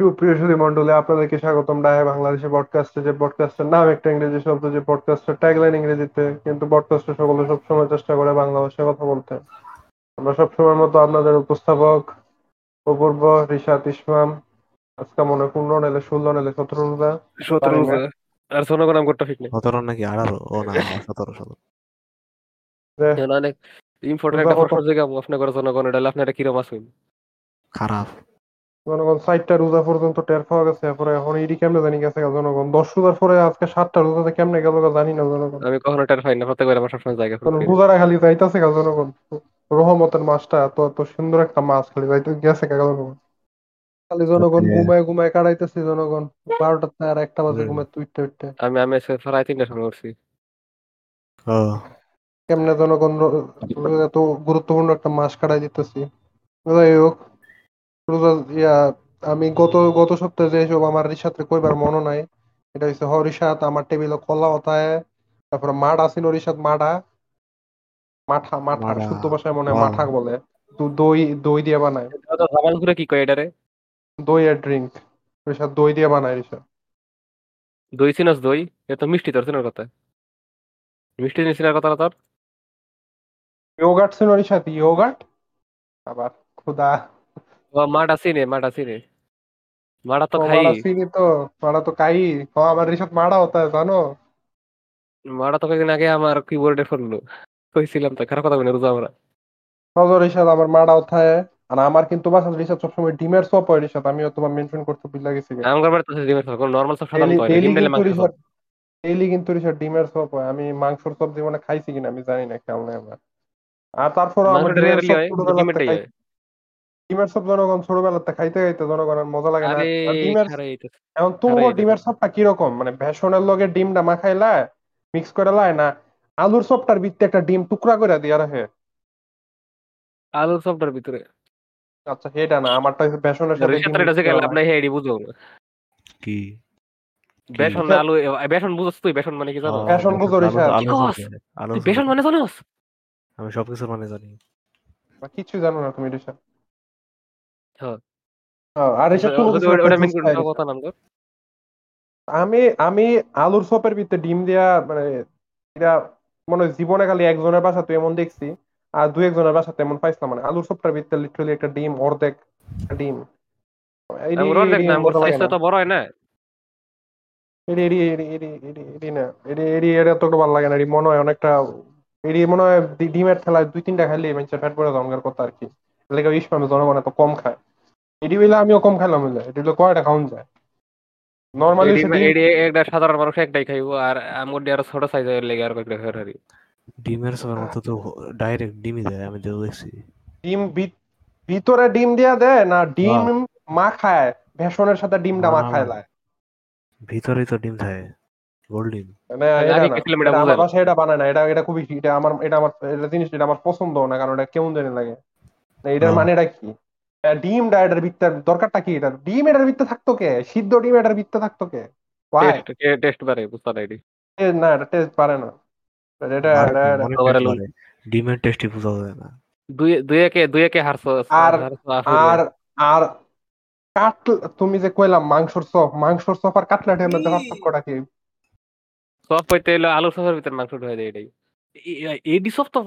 সুপ্রিয় সুধী মন্ডলে আপনাদেরকে স্বাগতম ডাহে বাংলাদেশে পডকাস্টে যে পডকাস্টের নাম একটা ইংরেজি শব্দ যে পডকাস্টের ট্যাগলাইন ইংরেজিতে কিন্তু পডকাস্টে সকলে সবসময় চেষ্টা করে বাংলা ভাষায় কথা বলতে। আমরা সবসময়ের মতো আপনাদের উপস্থাপক অপূর্ব রিশাদ ইসমাম আজকে মনে পনেরো নেলে ষোলো নেলে সতেরো রোজা। সতেরো আর নেই। সতেরো নাকি আঠারো? ও না সতেরো সতেরো। অনেক ইম্পর্টেন্ট একটা? প্রশ্ন জিজ্ঞাসা আপনার করে এটা আপনারা কিরম খারাপ। জনগণ ষাটটা রোজা পর্যন্ত টের পাওয়া গেছে এরপরে এখন ইডি কেমনে জানি গেছে জনগণ। দশ রোজার পরে আজকে সাতটা রোজাতে কেমনে গেল গা জানি না জনগণ। আমি কখনো টের পাই না প্রত্যেকবার আমার সবসময় জায়গা কারণ রোজারা খালি যাইতাছে গা জনগণ। রহমতের মাছটা এত এত সুন্দর একটা মাছ খালি যাইতে গেছে গা জনগণ। খালি জনগণ ঘুমায় ঘুমায় কাটাইতেছে জনগণ। বারোটা আর একটা বাজে। ঘুমায় উঠতে উঠতে আমি আমি আজকে প্রায় তিনটার সময় উঠছি। কেমনে জনগণ এত গুরুত্বপূর্ণ একটা মাস কাটাই দিতেছি। যাই হোক। রোজা ইয়া আমি গত গত সপ্তাহে যে সব আমার রিসাতে কইবার মনে নাই এটা হচ্ছে হরিসাত আমার টেবিলে কলা হতায় তারপরে মাডা ছিল রিসাত মাডা মাঠা মাঠা মাঠা, শুদ্ধ ভাষায় মনে হয়. মাঠা বলে তো দই দই দিয়ে বানায়। জামান করে কি কয় এটারে দই এর ড্রিঙ্ক রিসাত দই দিয়ে বানায় রিসাত। দই চিনস দই? এ তো মিষ্টি তোর চিনার কথা। মিষ্টি জিনিস চিনার কথা না তোর? ইয়োগার্ট ছিল রিসাত ইয়োগার্ট আবার খুদা। ও মাটা চিনে মাটা চিনে। মাটা তো খাই। মাডা চিনি তো মাডা তো কাই ও আমার রিসাত মাডা হতা জানো? মাটা তো কয়েকদিন আগে আমার কিবোর্ডে ফেলল। কইছিলাম তো খারাপ কথা বলি রোজা আমরা। সজর রিসাত আমার মাডা আর আমার কিন্তু বাসার রিসাত সবসময় ডিমের সপ হয় রিসাত আমিও তোমার মেনশন করতে ভুলে গেছি আমার বাড়িতে ডিমের সব নর্মাল সব সাধারণ হয় ডিম দিলে মাংস ডেইলি কিন্তু রিসাত ডিমের সপ হয়। আমি মাংসর সব জীবনে খাইছি কিনা আমি জানি না খেয়াল নাই আমার। আর তারপর আমার ডিমের সপ খাই ডিমের সব জনগণ ছোটবেলাতে খাইতে খাইতে জনগণের মজা লাগে না। আর ডিমের এখন তুমি আরে এটা ডিমের সপটা কীরকম? মানে বেসনের লগে ডিমটা মাখাইলা মিক্স করে লাই না আলুর সপটার ভিতরে একটা ডিম টুকরা করে দিয়া রাখে? আলুর সবটার ভিতরে? আচ্ছা না আমারটা হচ্ছে বেসনের সাথে এটা গেল আপনি হেডি বুঝো। কি? বেসন আলু বেসন বুঝছ তুই বেসন মানে কি জানো? বেসন বুঝো, আলু-। বেসন মানে জানোস? আমি সবকিছু মানে জানি। বা কিছুই জানো না তুমি রিসা আমি আমি আলুর চপের ভিতরে ডিম দিয়া মানে এটা মনে জীবনে খালি একজনের বাসাতে এমন দেখছি আর দু একজনের বাসাতে এমন পাইছিলাম মানে। আলুর চপটার ভিতরে লিটারালি একটা ডিম অর্ধেক ডিম। বড় হয় না মনে হয় অনেকটা এডি মনে হয় ডিমের ঠেলায় দুই তিনটা খাইলে মানুষের পেট ভরে জমগার কথা আর কি। লেগে ইসমামে জনগণ এত কম খায়। এডি আমিও কম খাইলাম হইলে। এডি কয়টা যায়? নর্মালি এডি একটা সাধারণ মানুষ একটাই খাইবো আর আমার দিয়ে আরও ছোট সাইজের লেগে আর কয়েকটা ফের হারি। ডিমের সবের মতো তো ডাইরেক্ট ডিমই দেয় আমি তো দেখছি। ডিম ভিতরে ডিম দিয়া দেয় না ডিম মাখায় বেসনের সাথে ডিমটা না। লায়। ভিতরেই তো ডিম থাকে গোল ডিম। মানে এটা আগে না, এটা এটা আমার বাসায় এটা বানায় না এটা এটা খুবই এটা আমার এটা আমার এটা জিনিস এটা আমার পছন্দ না কারণ এটা কেমন জানি লাগে। না, এটার। মানে এটা কি? ডিমটা এটার ভিতরে দরকারটা কি? এটা ডিম এটার ভিতরে থাকতো কে? সিদ্ধ ডিম এটার ভিতরে থাকতো কে? টেস্ট টেস্ট বারে বুঝতে না এডি না এটা টেস্ট পারে না। এটা। ডিমের টেস্টই বোঝা যায় না। দুই দুই একে দুই একে হারছো আর- আর তুমি যে কইলাম মাংসর চপ মাংসর চপ আর কাটলেটের মধ্যে পার্থক্যটা কি? সব হইতে এলো আলু সবের ভিতরে মাংস ঢুকে দেয় এটাই। তো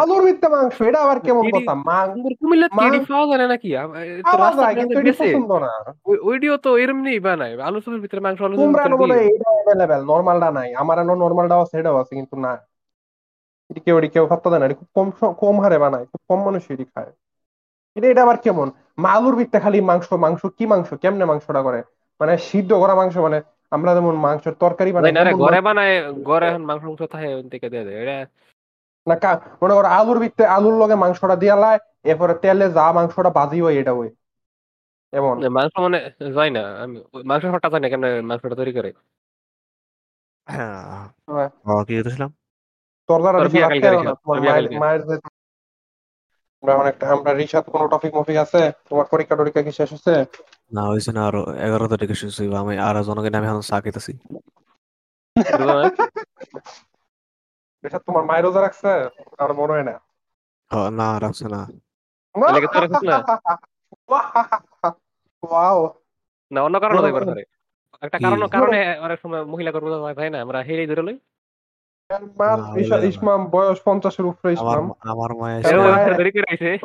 আলুর ভিতরে মাংস এটা আবার কেমন কথা? পাওয়া যায় নাকি? ওইডিও তো এরমনি বানায় আলু সবের ভিতরে মাংস আলু তোমরা বলে এটা নরমালটা নাই। আমার এনো নরমালটাও আছে এটাও আছে কিন্তু না এটি কেউ এটি কেউ খাত্তা দেয় না। খুব কম কম হারে বানায় খুব কম মানুষ এটি খায়। এটা এটা আবার কেমন? মালুর ভিতরে খালি মাংস মাংস কি মাংস? কেমনে মাংসটা করে? মানে সিদ্ধ করা মাংস মানে আমরা যেমন মাংসের তরকারি বানাই না ঘরে মাংস- বানায় ঘরে এখন মাংস মাংস থাকে ওই থেকে দেয় এটা না কা- মনে করো আলুর ভিতরে আলুর লগে মাংসটা দিয়া লাই এরপরে তেলে যা মাংসটা বাজি হয় এটা ওই এমন। মাংস মানে যায় না আমি মাংস জানি না কেমন মাংসটা তৈরি করে? হ্যাঁ। হ্যাঁ। কি করতেছিলাম? তোর দ্বারা মায়ের আমরা এখন একটা আমরা রিসাদ কোনো টপিক মফিক আছে? তোমার পরীক্ষা টরীক্ষা কি শেষ হচ্ছে না হয়েছে না আরও এগারো তারিখে শেষ হইব আমি আর জনকে আমি এখন চা খেতেছি রিসাদ তোমার মায়ের রোজা রাখছে? আর মনে হয় না। না রাখছে না? ওয়াও। না অন্য কারণে একটা কারণ কারণে অনেক সময় মহিলা কর্মী হয় না? আমরা হেরেই ধরে লই। মার না, ইসা- ওইভাবে না। ইসমাম বয়স পঞ্চাশের উপরে আমার ইসমাম। আমার মায়ের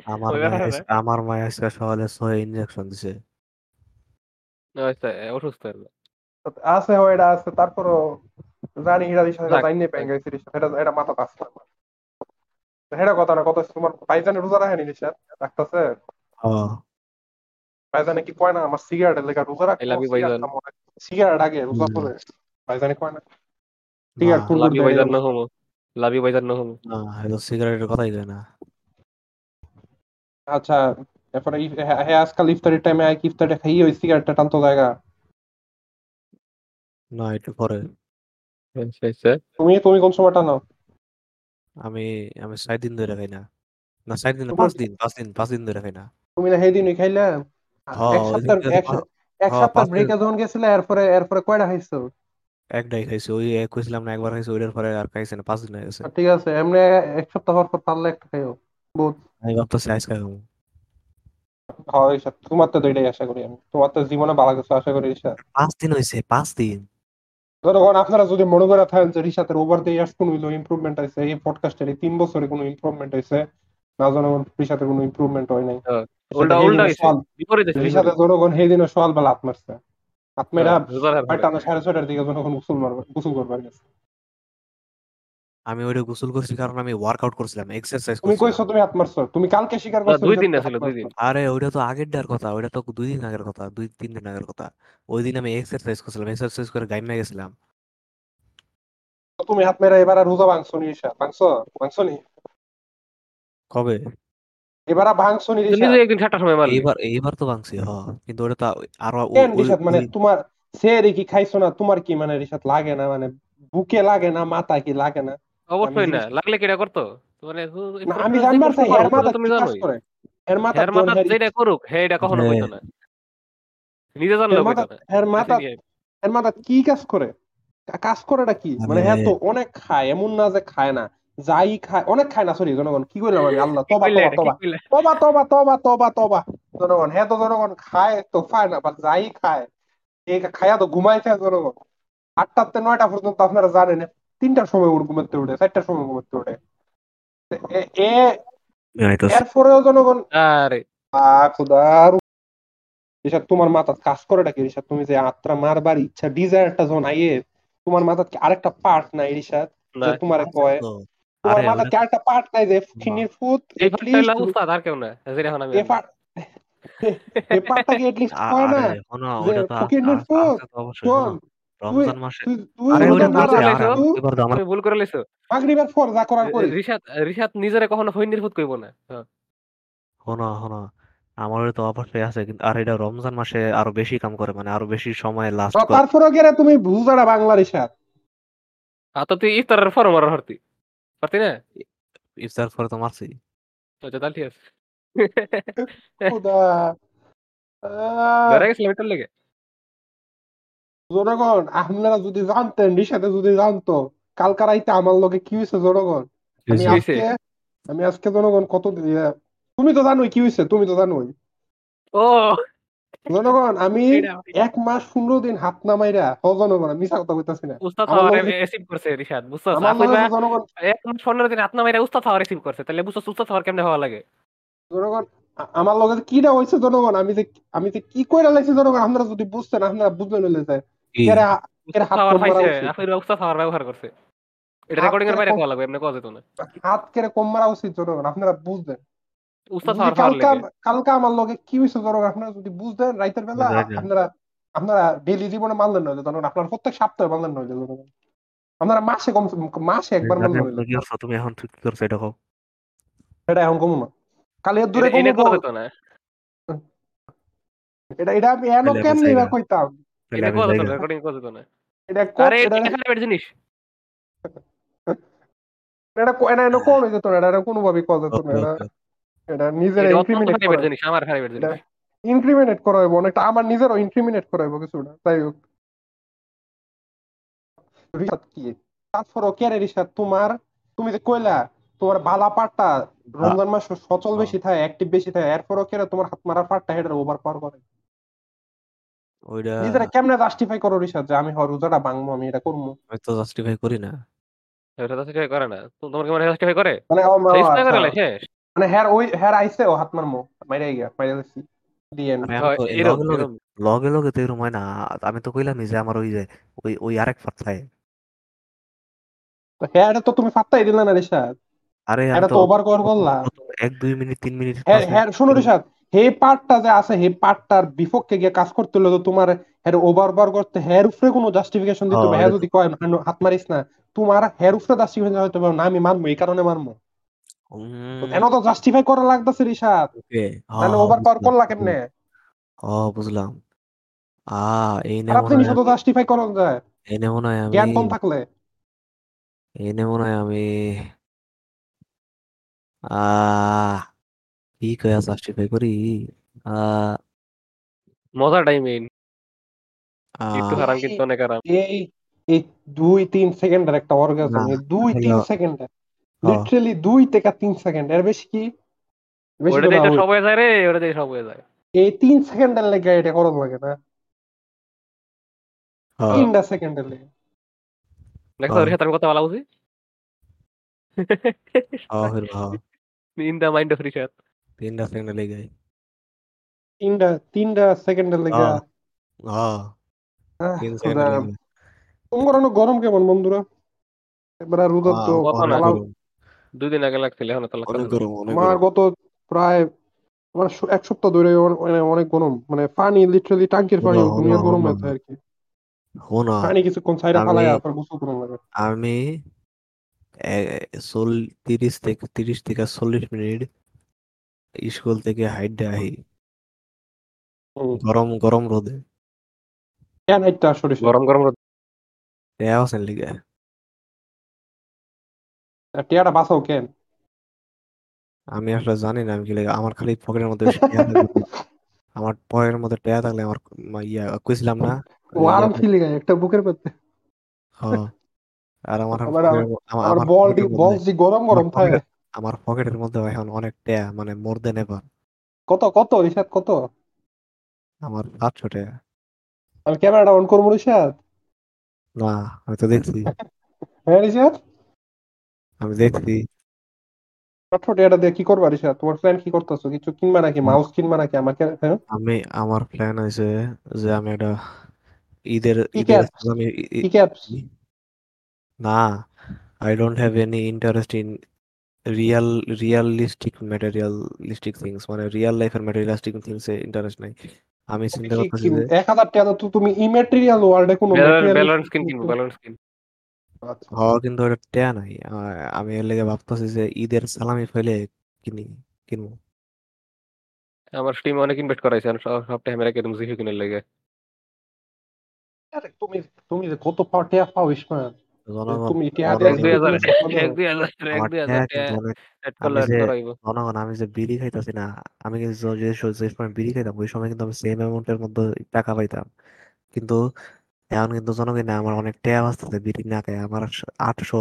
আমার মায়ের আমার মায়ের সকালে ছয় ইঞ্জেকশন দিছে। অসুস্থ আছে হয় এটা আছে। তারপরও জানি হিরা দিশা জানি পেয়ে গেছি এটা এটা মাথা কাজ করে হেটা কথা না কথা তোমার ভাইজানে রোজা রাখেনি রিসা রাখতেছে? হ্যাঁ ভাইজানে কি কয় না আমার সিগারেটের লেখা রোজা ভাইজান। সিগারেট আগে রোজা। করে ভাইজানে কয় না? না, ফুল লাভি বাইজার না। হমো লাভি বাইজার না হমো না এটা সিগারেটের কথাই কয় না। আচ্ছা এরপরে হ্যাঁ হ্যাঁ, আজকাল ইফতারির টাইমে এক ইফতারে খাইয়ে ওই সিগারেটটা টানতো জায়গা। না একটু পরে। তুমি তুমি কোন সময় টানো? আমি আমি চার দিন ধরে খাই না। না চার দিন পাঁচ দিন পাঁচ দিন পাঁচ দিন ধরে খাই না। তুমি না সেই দিনই খাইলে? হ্যাঁ, এক সপ্তাহ এক সপ্তাহ- এক সপ্তাহ পাঁচ দিন। ব্রেকে যখন গেছিলে এরপরে এরপরে কয়টা খাইছো? একটাই খাইছি ওই এক কইছিলাম না একবার খাইছি ওইটার পরে আর খাইছি না পাঁচ দিন হয়ে গেছে। ঠিক আছে এমনি এক সপ্তাহ পর পর পারলে একটা খাইও বহুত আমি ভাবতেছি খাব। হয় ঈশা, তোমার তো এটাই আশা করি আমি। তোমার তো জীবনে ভালো কিছু আশা করি ঈশা। পাঁচ দিন হয়েছে পাঁচ দিন। যতক্ষণ আপনারা যদি মনে করে থাকেন যে রিসাতের ওভার দ্য ইয়ার্স কোনো ইমপ্রুভমেন্ট হয়েছে এই পডকাস্টের এই তিন বছরে কোনো ইমপ্রুভমেন্ট হয়েছে না জনগণ রিসাতের কোনো ইমপ্রুভমেন্ট হয় নাই। উল্টা উল্টা বিপরীত হইছে। জনগণ সেই দিনে সকাল বেলা হাত মারছে। সাড়ে দিকে গোসল গোসল করবার আমি ওইটা গোসল করছি কারণ আমি ওয়ার্কআউট করছিলাম এক্সারসাইজ তুমি কইছো তুমি হাত মারছো তুমি কালকে স্বীকার করছ দুই দিন দুই দিন। আরে ওইটা তো আগের ডার কথা ওইটা তো দুই দিন আগের কথা দুই তিন দিন আগের কথা। ওই দিন আমি এক্সারসাইজ করছিলাম এক্সারসাইজ করে গাইমে গেছিলাম। তুমি হাত মেরা এবার আর রোজা ভাঙছো নি ঈশা ভাঙছো? ভাঙছো নি? কবে? এবার আর ভাঙছো নি তুমি রিসা একদিন সাতটার সময় মারলি। এইবার এইবার তো ভাঙছি হ। কিন্তু ওটা তো আরও ও- কেন ওই- রিসাত মানে তোমার সে কি খাইছো না তোমার কি মানে রিসাত লাগে না? মানে বুকে লাগে না মাথায় কি লাগে না? অবশ্যই আমি না জিজ্ঞেস- লাগলে কেটা করতো? মানে হু- এই না প্রশ্ন আমি জানবার চাই এর মাথা তুমি কি কাজ জানোই। করে? এর মাথা হের মাথা যেটা করুক হে এটা কখনো হ্যাঁ। কইতো না। নিজে জানলেও কইতো না এর মাথা এর মাথা কি কাজ করে? কাজ করেটা কি? মানে হ্যাঁ তো অনেক খায় এমন না যে খায় না। যাই খায় অনেক খায় না সরি জনগণ কি করলাম আমি? আল্লাহ তবা তবা তবা? তবা তবা তবা তবা তবা। জনগণ হ্যাঁ তো জনগণ খায় তো খায় না বাট যাই খায় এই খায়া তো ঘুমাই খায় জনগণ। আটটাতে নয়টা পর্যন্ত আপনারা জানেন তিনটার সময় উঠ ঘুমাতে উঠে চারটার সময় ঘুমাতে উঠে। এ-। এরপরেও জনগণ আরে। খুদার ঋষাদ তোমার মাথা কাজ করে নাকি? ঋষাদ তুমি যে আত্রা মারবার ইচ্ছা ডিজায়ারটা যখন আইয়ে তোমার মাথা কি আরেকটা পার্ট নাই ঋষাদ না তোমার কয় তোমার আরে মাথা কি পার্ট নাই যে খিনির ফুট এই at ফাটটা হইল least উস্তাদ আর কেউ না যেটা এখন আমি এ পার্টটা কি at কয় না? আরে শোনো, যে ওটা তো আ- ফুট, আছে শোন, রমজান মাসে তুই তুই আরে ওটা না বলছে, বলতে আর- লাইছো? এবার তো ভুল করে লাইছো মাগরিবের পর যা করার করিস। রিশাদ রিশাদ নিজেরে কখনো কইব না। হ্যাঁ। আমার তো অবশ্যই আছে কিন্তু আর এটা রমজান মাসে আরও বেশি কাম করে মানে আরও বেশি সময় লাস্ট করে। তারপরে গেলে তুমি বুঝাড়া বাংলা ঋষাদ আর তো তুই ইফতারের ফর মারার হরতি। পারতি না? ইফতার করে তো মারছি। আচ্ছা তাহলে ঠিক আছে। খুদা। আহ, ধরে গেছিলাম এটার লেগে। জনগণ আপনারা যদি জানতেন ঋষাদে যদি জানতো কালকা রাইতে আমার লগে কি হয়েছে জনগণ? আমি? আজকে আমি আজকে জনগণ কত তুমি তো জানোই কি হয়েছে তুমি তো জানোই। ও! জনগণ আমি এক মাস পনেরো দিন হাত নামাইরা হ জনগণ আমি কথা কইতাছি না। উস্তাদ হওয়ার রিসিভ করছে রিশাদ বুঝছস জনগণ এক মাস পনেরো দিন হাত নামাইরা উস্তাদ হওয়ার রিসিভ করছে তাহলে বুঝছস উস্তাদ হওয়ার কেমনে হওয়া লাগে? জনগণ আমার লগে যে কিটা হয়েছে জনগণ আমি যে আমি যে কি কইরা লাইছি জনগণ আপনারা যদি বুঝতেন আপনারা বুঝবেন হইলে যায় কি? এরা হাত মারা উস্তাদ হওয়ার ব্যবহার করছে। এটা রেকর্ডিং এর বাইরে কোয়া লাগবে এমনি কোয়া যেত না। হাত কেড়ে কম মারা উচিত জনগণ আপনারা বুঝবেন উস্তাদ হওয়ার কালকা লেগে। আমার লগে কি আপনারা যদি বুঝতেন রাইতের বেলা আপনারা আপনারা ডেইলি জীবনে মানলেন নইলে জনগণ আপনারা প্রত্যেক সপ্তাহে মানলেন আপনারা মাসে কম মাসে একবার মানলেন তুমি এখন এটা কও। এটা এখন কমু না। কালি এর দূরে এটা- এটা কমু না। আমি এনো কেমনি। কইতাম? এটা যাই না। রেকর্ডিং কোয়া যেত না। এটা আরে এটা এটা জিনিস? এটা এটা কোন হইতো না এটা কোনো ভাবে করা যেত না ওকে, এটা নিজের করা জিনিস আমার খারাপের জিনিস। ইনক্রিমিনেট করা হইব অনেকটা আমার নিজেরও ইনক্রিমিনেট করা হইব কিছুটা তাই হোক। কি? তারপরও তোমার তুমি যে কইলা তোমার বালা পাটটা রমজান মাস সচল বেশি থাকে অ্যাক্টিভ বেশি থাকে এরপরও কে রে তোমার হাত মারা পাটটা হেডার ওভার পাওয়ার করে। ওইটা নিজেরা কেমনে জাস্টিফাই করো রিসার্চ যে আমি রোজাটা ভাঙবো আমি এটা করব? আমি তো জাস্টিফাই করি না। এটা জাস্টিফাই করে না। তোমার কি মনে জাস্টিফাই করে? মানে করে শেষ? মানে হ্যার ওই হ্যার আইছে ও হাত মারমো মাইরে গিয়া মাইরে দিছি তো লগে লগে তো এরকম হয় না আমি তো কইলামই যে আমার ওই যে ওই ওই আরেক ফাত্তায় হ্যার তো তুমি ফাত্তাই দিলে না রিসার্চ আরে আমি এটা তো তো ওভার কভার করলা এক দুই মিনিট তিন মিনিট হ্যাঁ পাঁচ হ্যাঁ মিনিট শুনো রিসাদ হে পার্টটা যে আছে হে পার্টটার বিপক্ষে গিয়ে কাজ করতে হলে তো তোমার হ্যাঁ ওভার ওভার করতে হ্যার উপরে কোনো জাস্টিফিকেশন দিতে হবে হ্যাঁ, হ্যাঁ যদি কয় হাত মারিস না তোমার হ্যার উপরে জাস্টিফিকেশন হয়তো বা না আমি মানবো এই কারণে মানবো তো এন তো জাস্টিফাই করা লাগতেছে ওকে। তাহলে ওভার পাওয়ার করলা কেমনে? ও বুঝলাম। আ এই নে তো আমি জাস্টিফাই করা যায় এই নে মনে হয় আমি। জ্ঞান কম থাকলে। এই নে মনে হয় আমি। আহ কি কয়া জাস্টিফাই করি? আহ মজাটাই মেইন একটু হারাম কিন্তু অনেক আরাম এই এই দুই তিন সেকেন্ডের একটা অর্গাজম দুই তিন সেকেন্ডের লিটারেলি দুই থেকে তিন সেকেন্ড এর বেশি কি? বেশি ওটা দিয়ে সব হয়ে যায় রে ওটা দিয়ে সব হয়ে যায়। এই তিন সেকেন্ডের লেগে এটা করা লাগে না। হ, তিনটা সেকেন্ডের লেগে। দেখো ওর সাথে আমি কথা বলা ফিরবা, হ। In the mind of research তিনটা সেকেন্ড লেগে। তিনটা তিনটা সেকেন্ডের লেগে। হ, আহ, তিন খোদা। সেকেন্ড লেগে। তোমার অনেক গরম কেমন বন্ধুরা? এবার রোদর তো দুই দিন আগে লাগছিল এখন তো অনেক গরম অনেক আমার গরম। গত প্রায় আমার সু- এক সপ্তাহ ধরে মানে অনেক গরম মানে পানি লিটারালি টাঙ্কির পানি দুনিয়ার গরম হয়েছে আর কি পানি কিছুক্ষণ ছাইরা আমি ফালাই তারপর গোসল করুন লাগে আমি তিরিশ থেকে তিরিশ থেকে চল্লিশ মিনিট স্কুল থেকে হাইডে আহি গরম গরম রোদে। কেন একটা সরিষা গরম গরম রোদ টেয়া আছেন লিগে। টিয়াটা বাঁচাও কেন আমি আসলে জানি না আমি কি লাগে আমার খালি পকেটের মধ্যে থাকলে আমার পকেটের মধ্যে টেয়া থাকলে আমার ইয়া কইছিলাম না। ও আরাম ফিলিং একটা বুকের পেতে হ। আর আমার আমার বল বল যে গরম গরম থাকে আমার পকেটের মধ্যে এখন অনেক টেয়া মানে মোর দেন এবার। কত কত রিসাদ কত? আমার সাতশো টাকা আমি ক্যামেরাটা অন করব রিসাদ না আমি তো দেখছি। হ্যাঁ রিসাদ আমি দেখছি। টাকাটা দিয়ে কি করবা রিসাদ তোমার প্ল্যান কি করতেছো? কিছু কিনবা নাকি? মাউস কিনবা নাকি? আমাকে হ্যাঁ? আমি আমার প্ল্যান হয়েছে যে আমি একটা ঈদের ঈদের আমি কি ক্যাপস না I don't have any interest in real realistic materialistic things মানে রিয়েল লাইফের ম্যাটেরিয়ালিস্টিক থিংস এ ইন্টারেস্ট নাই। আমি চিন্তা করতেছি যে টাকা তো তুমি ওয়ার্ল্ডে কোনো ব্যালেন্স স্কিন কিনবো ব্যালেন্স স্কিন আচ্ছা। হ কিন্তু ওটা টেয়া নাই। আ- আমি এর লেগে ভাবতেছি যে ঈদের সালামি ফেলে কিনি কিনবো। আমার স্টিম অনেক ইনভেস্ট করাইছে আমি সব সব টাইম রেখে তুমি জিপি কিনে লেগে। আরে তুমি তুমি যে কত পাও টাকা পাও ইসমান জনগণ তুমি টাকা এক দিয়ে জনগণ দুই কি হাজার তুমি এক দুই হাজার এক আমার দুই টেয়া কিন্তু অনেক অ্যাড আমি অ্যাড যে করাইব। জনগণ আমি যে বিড়ি খাইতাছি না আমি কিন্তু যে যে সময় বিড়ি খাইতাম ওই সময় কিন্তু আমি সেম অ্যামাউন্টের মধ্যে টাকা পাইতাম। কিন্তু এখন কিন্তু জনগণ আমার অনেক টাকা বাঁচতেছে বিড়ি না খাই আমার আটশো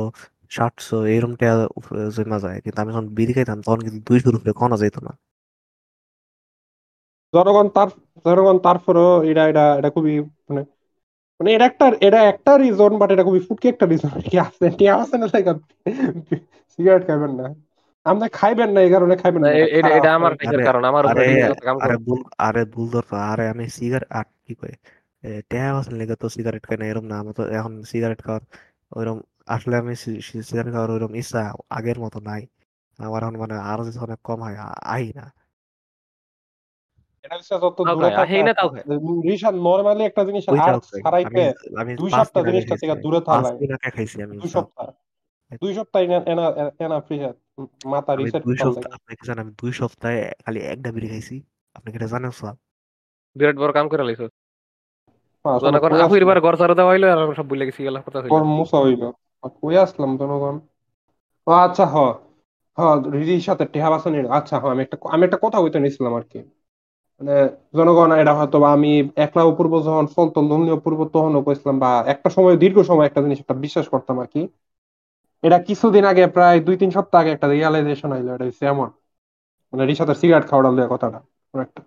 সাতশো এরকম উপরে জমা যায়। কিন্তু আমি যখন বিড়ি খাইতাম তখন কিন্তু দুইশোর উপরে কোনো যেত না। জনগণ তার জনগণ তারপরেও এটা এটা এটা খুবই মানে মানে এটা একটা এটা একটা রিজন বাট এটা খুবই ফুটকি একটা রিজন কি আছে টিয়া আছে না লাইক সিগারেট খাইবেন না। আপনি খাইবেন না এই কারণে খাইবেন না, এটা এটা আমার কারণ আমার উপরে আরে ভুল আরে ভুল ধরতো আরে আমি সিগারেট আর কি কয় এ, টাকা লেগে তো সিগারেট খাই না এরকম না আমি তো এখন সিগারেট খাওয়ার ওইরকম আসলে আমি সিগারেট খাওয়ার ওইরকম ইচ্ছা আগের মতো নাই আমার এখন মানে আরও যদি অনেক কম হয় আই না নরমালি একটা জিনিস দুই সপ্তাহ জিনিসটা থেকে দূরে থাকা খাইছি আমি দুই সপ্তাহ দুই সপ্তাহ এনা এনা এনা মাথা রিসেট দুই সপ্তাহ লাগে আপনি কি জানেন আমি দুই সপ্তাহে খালি একটা বিড়ি খাইছি আপনি কি এটা জানেন সব বিরাট বড় কাম করে লাইছো জনগণ কই আফু ঘর ছাড়া দেওয়া হইল আর সব ভুলে গেছি গেলা কথা হইল। মুসা হইল। কই আসলাম জনগণ ও আচ্ছা হ হ রিদির সাথে টেহা বাসানির আচ্ছা আমি একটা আমি একটা কথা কইতে নিছিলাম আর কি। মানে জনগণ এটা হয়তো বা আমি একলা অপূর্ব যখন চলতাম ধর্মীয় অপূর্ব তখনও কইছিলাম বা একটা সময় দীর্ঘ সময় একটা জিনিস একটা বিশ্বাস করতাম আর কি। এটা কিছুদিন আগে প্রায় দুই তিন সপ্তাহ আগে একটা রিয়ালাইজেশন আইলো এটা হচ্ছে এমন। মানে রিসাতের সিগারেট খাওয়ার লইয়া কথাটা একটা।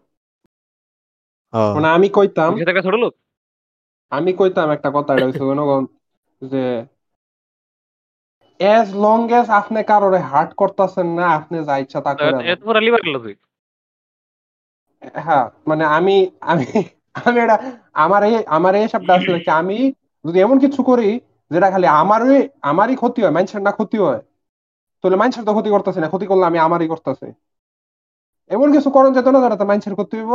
মানে আমি কইতাম ছোট লোক? আমি কইতাম একটা কথা এটা হইছে জনগণ যে অ্যাজ লং এজ আপনি কারোরে হার্ট করতেছেন না আপনি যা ইচ্ছা তা করে এত বড় লিবারেল তুই হ্যাঁ মানে আমি আমি আমি এটা আমার এই আমার এই শব্দ আসলে কি আমি যদি এমন কিছু করি যেটা খালি আমারই আমারই ক্ষতি হয় মানুষের না ক্ষতি হয় তাহলে মানুষের তো ক্ষতি করতেছি না ক্ষতি করলে আমি আমারই করতেছি। এমন কিছু করণ যেত না যেটা মানুষের ক্ষতি হইব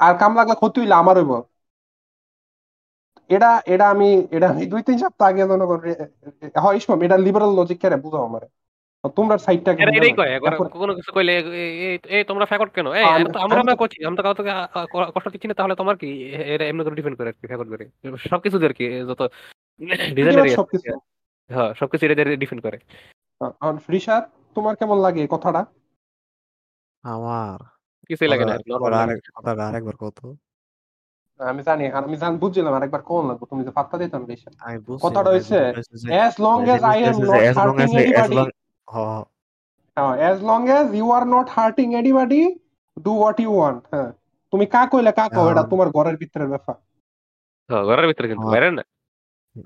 আর কাম লাগলে ক্ষতি হইলে আমার হইব। এটা এটা আমি এটা আমি দুই তিন সপ্তাহ আগে জনগণ হয় ইসমাম এটা লিবারাল লজিক কেন বুঝাও আমার। তোমরা সাইডটা এটাই কয় কোনো কিছু কইলে এই- তোমরা ফ্যাকট কেন? এই আমরা আমি আমরা করছি আমরা তো কাউকে কষ্ট দিচ্ছি না তাহলে তোমার কি? এ- এরা এমনি করে ডিপেন্ড করে আর কি ফ্যাকট করে। সবকিছু আর কি যত ডিজাইনারি সবকিছু। হ্যাঁ সবকিছু এটা ডিপেন্ড করে। রিশাদ তোমার কেমন লাগে কথাটা? আমার কিছুই লাগে না আরেকবার কত আমি জানি আমি জান বুঝছিলাম আরেকবার কোন লাগবে তুমি যে পাত্তা দিতাম বুঝছি কথাটা হইছে, as long as I am not hurting anybody long- হ, হ, uh, as long as you are not hurting anybody do what you want হ্যাঁ। তুমি কা কইলে কা কও এটা তোমার ঘরের ভিতরের ব্যাপার। হ্যাঁ, ঘরের ভিতরে কিন্তু আমার- বাইরে না?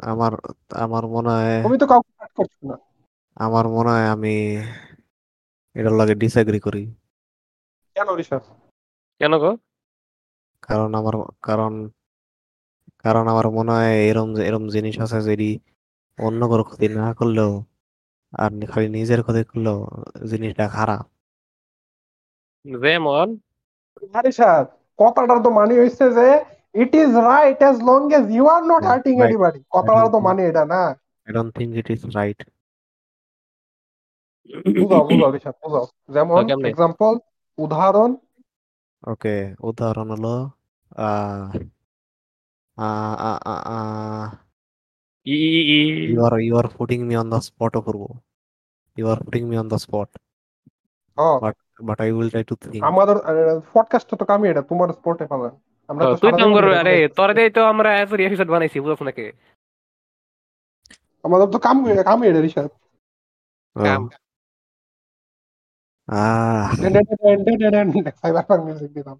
আমার আমার মনে হয় তুমি তো কাউকে কাট করছ না। আমার মনে হয় আমি এটার লাগে ডিসএগ্রি করি। কেন রিশাদ? কেন গো? কারণ আমার কারণ কারণ আমার মনে হয় এরম এরম জিনিস আছে যেটি অন্য কারও ক্ষতি না করলেও আর খালি নিজের ক্ষতি করলেও জিনিসটা খারাপ। যেমন? না রিশাদ কথাটার তো মানে হইছে যে it is right as long as you are not Yeah, hurting right. anybody কথাটার তো মানে এটা না। I don't think it is right বুঝাও বুঝাও রিশাদ বুঝাও। যেমন? এক্সাম্পল উদাহরণ। ওকে উদাহরণ হলো আহ আহ ই ই ই you are you are putting me on the spot করব you are putting me on the spot হ্যাঁ but but I will try to think আমাদের পডকাস্টটা তো কামি এটা তোমার স্পটে পাবেন আমরা তো তুই আমগর এটা আরে তোর দিয়ে তো আমরা এত এপিসোড বানাইছি বুঝছ নাকি আমাদের তো কাম কামি এটা রিশাদ ও, কাম। আহ পাঙ্ক মিউজিক দিলাম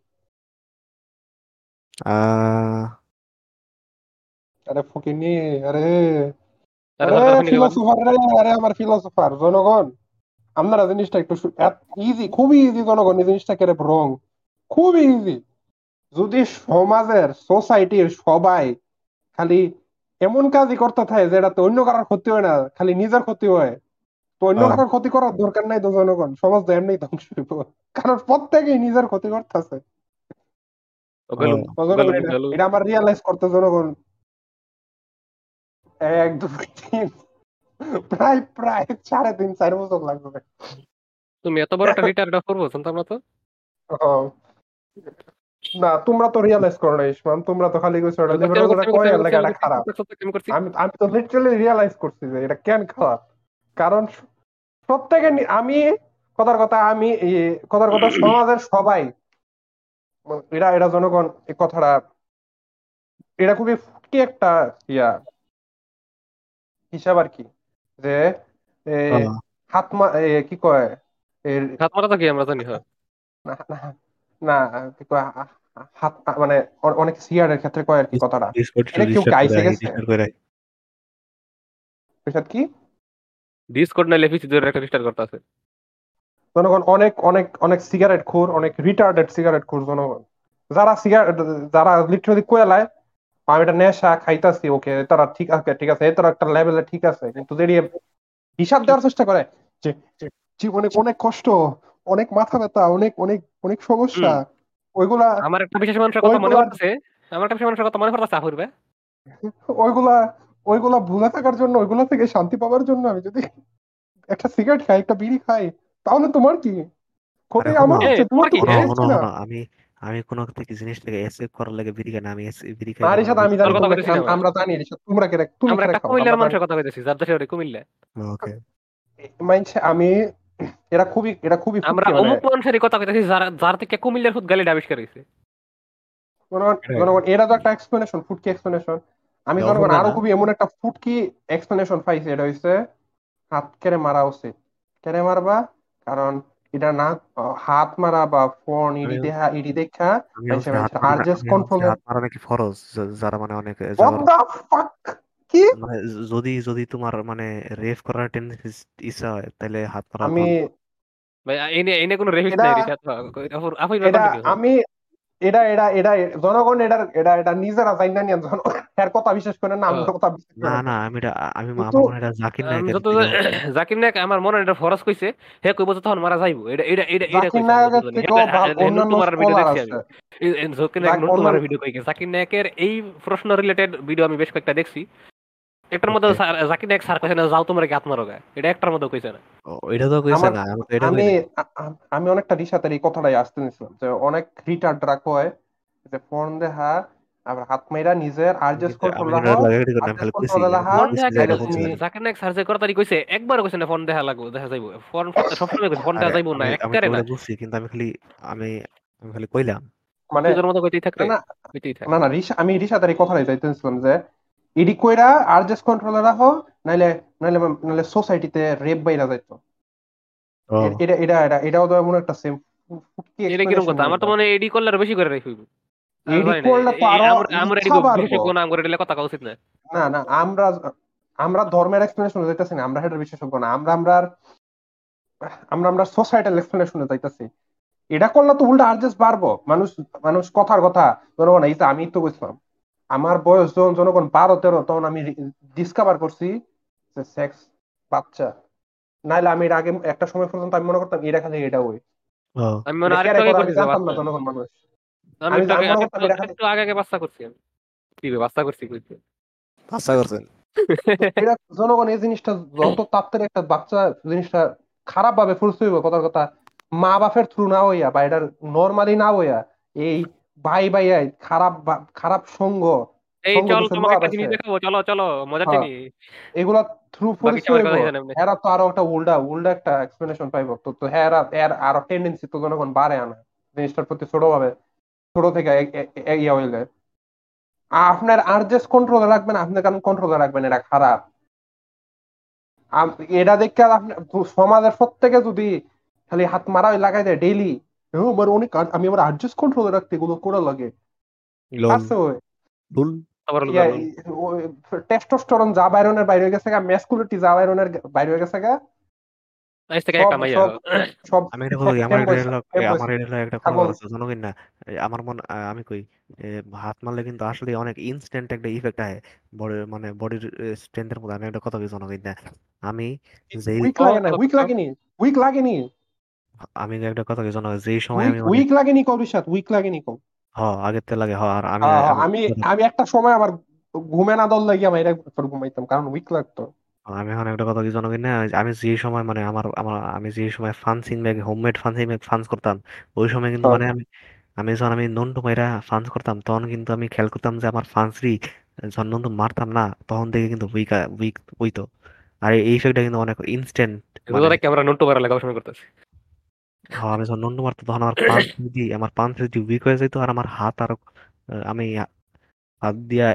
আহ আরে ফকিনি আরে আরে? ফিলোসোফার রে আরে আমার ফিলোসোফার জনগণ আপনারা জিনিসটা একটু ইজি খুবই ইজি জনগণ এই জিনিসটা কেরে রং খুবই ইজি যদি সমাজের সোসাইটির সবাই খালি এমন কাজই করতে থাকে যেটাতে অন্য কারোর ক্ষতি হয় না খালি নিজের ক্ষতি হয় তো অন্য হ্যাঁ। কারোর ক্ষতি করার দরকার নাই তো জনগণ সমাজ তো এমনি ধ্বংস হইব। কারণ প্রত্যেকেই নিজের ক্ষতি করতেছে ও, গেলু, তো জনগণ গেলু, এটা- আমার রিয়েলাইজ করতে জনগণ এক দুই তিন প্রায় প্রায় সাড়ে তিন চার বছর লাগবে তুমি এত বড় একটা রিটায়ার্ড করব না তো না তোমরা তো রিয়েলাইজ করো না ইসমান তোমরা তো খালি কইছো এটা কয় লেগে এটা খারাপ আমি আমি তো লিটারালি রিয়েলাইজ করছি যে এটা কেন খারাপ কারণ প্রত্যেকে আমি কথার কথা আমি কথার কথা সমাজের সবাই এরা এরা জনগণ এই কথাটা এটা খুবই ফুটকি একটা ইয়া হিসাব আর কি যে হাত মা কি কয় হাত মারা তো কি আমরা জানি হ্যাঁ। না না- না কি কয় হাত মানে অনেক সিয়ারের ক্ষেত্রে কয় আর কি কথাটা। এটা কেউ গাইছে গেছে? কি? ডিসকর্ড একটা রিস্টার্ট করতে আছে। জনগণ অনেক অনেক অনেক সিগারেট খোর অনেক রিটার্ডেড সিগারেট খোর জনগণ। যারা সিগারেট যারা লিটারালি কোয়েলায় আমি এটা নেশা খাইতাছি ওকে তারা ঠিক আছে ঠিক আছে এটার একটা লেভেলে ঠিক আছে কিন্তু যদি হিসাব দেওয়ার চেষ্টা করে যে জীবনে অনেক কষ্ট অনেক মাথা ব্যথা অনেক অনেক অনেক সমস্যা ওইগুলা আমার একটা বিশেষ মানুষের কথা মনে পড়তেছে আমার একটা বিশেষ মানুষের কথা মনে পড়তেছে আহুর ভাই। ওইগুলা ওইগুলা ভুলে থাকার জন্য ওইগুলা থেকে শান্তি পাওয়ার জন্য আমি যদি একটা সিগারেট খাই একটা বিড়ি খাই তাহলে তোমার কি? ক্ষতি আমার হচ্ছে তোমার? তো ক্ষতি হচ্ছে না। আমি আমি কোনো থেকে জিনিসটাকে এসেভ করার লাগে না আমি রিশাদ আমি- জানি আমরা জানি তোমরা কে তুমি আমরা একটা কুমিল্লার মানুষের কথা কইতেছি যার দেশে কুমিল্লা। ওকে মাইনছে আমি এরা খুবই এরা খুবই আমরা মানে। অমুক মানুষের কথা কইতেছি যার যার থেকে কুমিল্লার ফুট গালিটা আবিষ্কার এরা তো একটা এক্সপ্লেনেশন ফুটকি এক্সপ্লেনেশন আমি যখন জনগণ না আরও খুবই এমন একটা ফুটকি এক্সপ্লেনেশন পাইছি এটা হইছে হাত কেড়ে মারা উচিত। কেড়ে মারবা কারণ এটা না হাত মারা বা ফোন ইডি দেখা ইডি দেখা আর জাস্ট কন্ট্রোল হাত মারা নাকি ফরজ যারা মানে অনেক যারা দা ফাক কি? মানে যদি যদি তোমার মানে রেফ করার টেন্ডেন্সি ইচ্ছা হয় তাহলে হাত মারা আমি ভাই এই নিয়ে এই নিয়ে কোনো এটা নাই রিশাদ আপনি এটা আমি এটা এটা এটা জনগণ এটা এটা এটা নিজেরা জানি না নিয়ে জনগণ। এর কথা বিশ্বাস করে না আমার কথা বিশ্বাস না। করে না আমি এটা আমি আমার মনে এটা জাকির নায়কের যত জাকির নায়ক আমার মনে এটা ফরজ কইছে হে কইব যে তখন মারা যাইবো। এটা এটা এটা এটা জাকির কইছে অন্যান্য মারার ভিডিও দেখছি আমি। এই- জাকির নায়ক জাক- নন্টু মারার ভিডিও কইছে। জাকির নায়কের এই প্রশ্ন রিলেটেড ভিডিও আমি বেশ কয়েকটা দেখছি। একটার মধ্যে জাকির নায়ক স্যার কইছে না যাও তোমরা কি আত্মারো এটা একটার মধ্যে কইছে না। এটা তো কইছে না আমি এটা আমি অনেকটা রিসাতের এই কথাটাই আসতে নিছিলাম যে অনেক রিটার্ডরা কয় যে ফোন দেখা আবার হাত মাইরা নিজের আরজেস আমি কন্ট্রোল জাকির নায়ক স্যার যে কইছে একবার কইছে না ফোন দেখা লাগবো দেখা যাইবো। ফোন সবসময় কইছে ফোন দেখা আরে যাইবো না একবারে না। বুঝছি কিন্তু আমি খালি আমি আমি খালি কইলাম। মানে নিজের মতো কইতেই না না আমি রিসাতের এই কথাটাই চাইতেছিলাম যে ইডি কইরা আরজেস কন্ট্রোলে রাখো নাইলে নাইলে নাইলে সোসাইটিতে রেপ বাইরা যাইতো। এটা এটা এটা এটাও তো এমন একটা সেম এটা কীরকম কথা? আমার তো মনে হয় এডি করলে আরও বেশি করে রাখি এডি করলে তো আরও আমরা এডি ইচ্ছা বাড়বো বিশেষজ্ঞ না আমরা এডিলে কথা উচিত না। না না আমরা আমরা ধর্মের এক্সপ্লেনেশন যাইতাছি না আমরা হেটার বিশেষজ্ঞ না। আমরা আমরা আমরা আমরা সোসাইটাল এক্সপ্লেনেশনে যাইতাছি। এটা করলে তো উল্টা আর্জেস বাড়বো। মানুষ মানুষ কথার কথা জনগণ এই যে আমি তো বুঝলাম। আমার বয়স যখন জনগণ বারো তেরো তখন আমি ডিসকভার করছি যে সেক্স বাচ্চা। নাইলে আমি এর আগে একটা সময় পর্যন্ত আমি মনে করতাম এটা খালি এটা ওই। আমি মনে আমি জানতাম না বাচ্চা। জনগণ মানুষ। আমি আগে- মনে করতাম এটা খালি আগে আগে বাচ্চা করছি আমি। কি বাচ্চা করছি কইতে আশা করছেন? এটা জনগণ এই জিনিসটা যত তাড়াতাড়ি একটা বাচ্চা জিনিসটা খারাপ ভাবে ফুলসি হইব কথার কথা মা বাপের থ্রু না হইয়া বা এটার নর্মালি না হইয়া এই ভাই ভাই খারাপ খারাপ সঙ্গ এই চল তোমাকে একটা জিনিস দেখাবো চলো চলো মজা হ্যাঁ। চিনি। এগুলা থ্রু। এরা তো আরও একটা উল্টা উল্টা একটা এক্সপ্লেনেশন পাইব। তো তো হ্যাঁ এরা- এর আরও টেন্ডেন্সি তো জনগণ বাড়ে আনা জিনিসটার প্রতি ছোট ভাবে ছোট থেকে ইয়া হইলে। আপনার আরজেস কন্ট্রোলে রাখবেন আপনি কেন কন্ট্রোলে রাখবেন এটা খারাপ। এটা দেখে আপনি সমাজের প্রত্যেকে যদি খালি হাত মারা লাগাই দেয় ডেইলি আমার অনেক আমি আমার আরজেস কন্ট্রোলে রাখতে এগুলো করা লাগে। টেস্টোস্টেরন যা বাইরনের বাইরে হয়ে গেছে গা ম্যাসকুলিটি যা বাইরনের বাইরে হয়ে গেছে আমার মন আমি কই হাত মারলে কিন্তু আসলে অনেক ইনস্ট্যান্ট একটা ইফেক্ট বডি মানে বডির স্ট্রেংথের মধ্যে আমি একটা কথা জনগণ না আমি যেই উইক লাগে না উইক লাগেনি উইক লাগেনি। আমি একটা কথা কই জনগণ যেই সময় আমি মানে উইক লাগেনি কবির সাথে? উইক লাগেনি কম হ আগের তে লাগে হ আর আমি হ্যাঁ, হ্যাঁ, আমি আমি আমি একটা সময় আমার ঘুমে না দল লাগিয়ে আমি এটা করে ঘুমাইতাম কারণ উইক লাগতো। আমি এখন একটা কথা কি জনগণ না আমি যে সময় মানে আমার আমার আমি যে সময় punching bag homemade punching bag punch করতাম ওই সময় কিন্তু হ্যাঁ। মানে আমি আমি যখন আমি নন্টু মাইরা ফান্স করতাম তখন কিন্তু আমি খেয়াল করতাম যে আমার ফান্সরি যখন নন্টু মারতাম না তখন থেকে কিন্তু উইক উইক উইতো আর এই ইফেক্টটা কিন্তু অনেক ইনস্ট্যান্ট মানে রোজা ক্যামেরা নন্টু মারা লাগা গবেষণা করতেছে। হ্যাঁ, আমি যখন নন্টু মারতো তখন আমার পাঁচ যদি আমার পাঁচ যদি উইক হয়ে যেত আর আমার হাত আরও আহ, আমি হাত দিয়া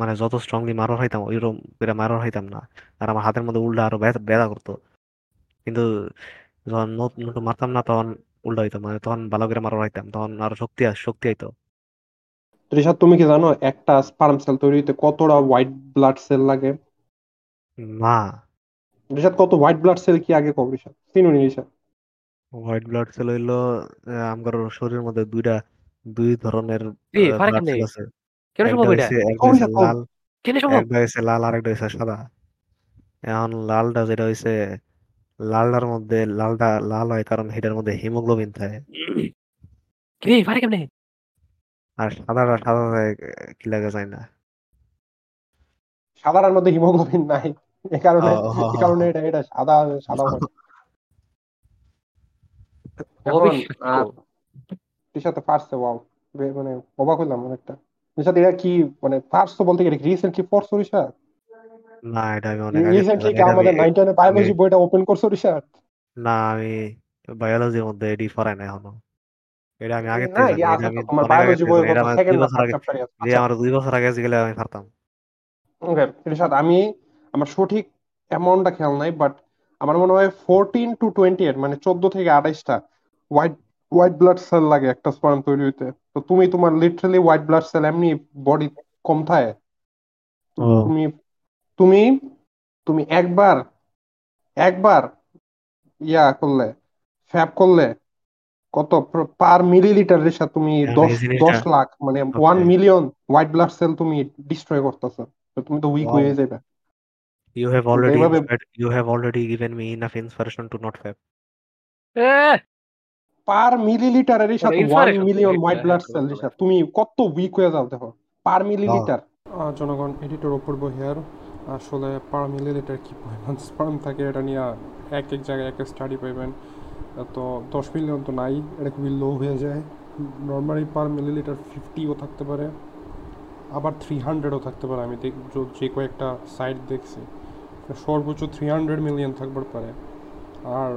মানে যত স্ট্রংলি মারো হইতাম ওইরকম করে মারো হইতাম না। আর আমার হাতের মধ্যে উল্টা আরও ব্যথা ব্যথা করতো। কিন্তু যখন নতুন মারতাম না তখন উল্টা হইতো মানে তখন ভালো করে মারো হইতাম তখন আরও শক্তি আস শক্তি আইতো। রিশাদ তুমি কি জানো একটা স্পার্ম সেল তৈরি হইতে কতটা হোয়াইট ব্লাড সেল লাগে? না। রিশাদ কত হোয়াইট ব্লাড সেল কি আগে কম রিশাদ চিনুনি রিশাদ হোয়াইট ব্লাড সেল হইল আমার শরীরের মধ্যে দুইটা দুই ধরনের আছে। কেন একটা সম্ভব এটা? হইছে একটা হইছে? লাল কেন সম্ভব? একটা হইছে লাল আর একটা হইছে সাদা। এখন লালটা যেটা হইছে লালটার মধ্যে লালটা লাল হয় কারণ এটার মধ্যে হিমোগ্লোবিন থাকে। কিরে পারে কেমনে? আর সাদাটা সাদা থাকে কি লাগে যায় না। সাদার মধ্যে হিমোগ্লোবিন নাই। এ কারণে ও, হ, এ কারণে এটা এটা সাদা সাদা হয়। রিশাদ পারছে ওয়াও মানে অবাক অনেকটা। এটা কি মানে পারছ বলতে গেলে রিসেন্টলি পড়ছো না এটা আমি অনেক রিসেন্টলি কি আমাদের আমি- নাইন টেনে বায়োলজি বইটা ওপেন করছ না আমি বায়োলজির মধ্যে এডি পড়াই না এখনও। এটা আমি আগে থেকে আমি তোমার বায়োলজি আমার সেকেন্ড দুই বছর আগে চ্যাপ্টারে আছে। যে আমার দুই বছর আগে গেলে আমি পারতাম ওকে আমি আমার সঠিক অ্যামাউন্টটা খেয়াল নাই বাট আমার মনে হয় ফোরটিন টু টোয়েন্টি এইট মানে চোদ্দ থেকে আঠাইশটা হোয়াইট হোয়াইট ব্লাড সেল লাগে একটা স্পার্ম তৈরি হইতে। তো তুমি তোমার লিটারালি হোয়াইট ব্লাড সেল এমনি বডি কম থাকে তুমি তুমি তুমি একবার একবার ইয়া করলে ফ্যাপ করলে কত পার মিলিলিটার রেশা তুমি দশ দশ লাখ মানে one million white blood cell তুমি ডিস্ট্রয় করতেছো। তো তুমি তো উইক হয়ে যাবে You have already you have already given me enough inspiration to not fap. A! Per মিলিলিটারের সাথে ওয়ান ইন্সপায়ারেশন মিলিয়ন এটা হোয়াইট ব্লাড সেল পারে তুমি কত উইক হয়ে যাও দেখো। পার. মিলিলিটার জনগণ এডিটর অপূর্ব হেয়ার আসলে পার মিলিলিটার কি পরিমাণ স্পার্ম থাকে এটা নিয়ে এক এক জায়গায় এক এক স্টাডি পাইবেন। তো দশ মিলিয়ন তো নাই এটা খুবই লো হয়ে যায়। নর্মালি পার মিলিলিটার ফিফটিও থাকতে পারে। আবার থ্রি হান্ড্রেডও থাকতে পারে। আমি দেখ য- যে কয়েকটা সাইট দেখছি। সর্বোচ্চ থ্রি হান্ড্রেড মিলিয়ন থাকবার পারে। আর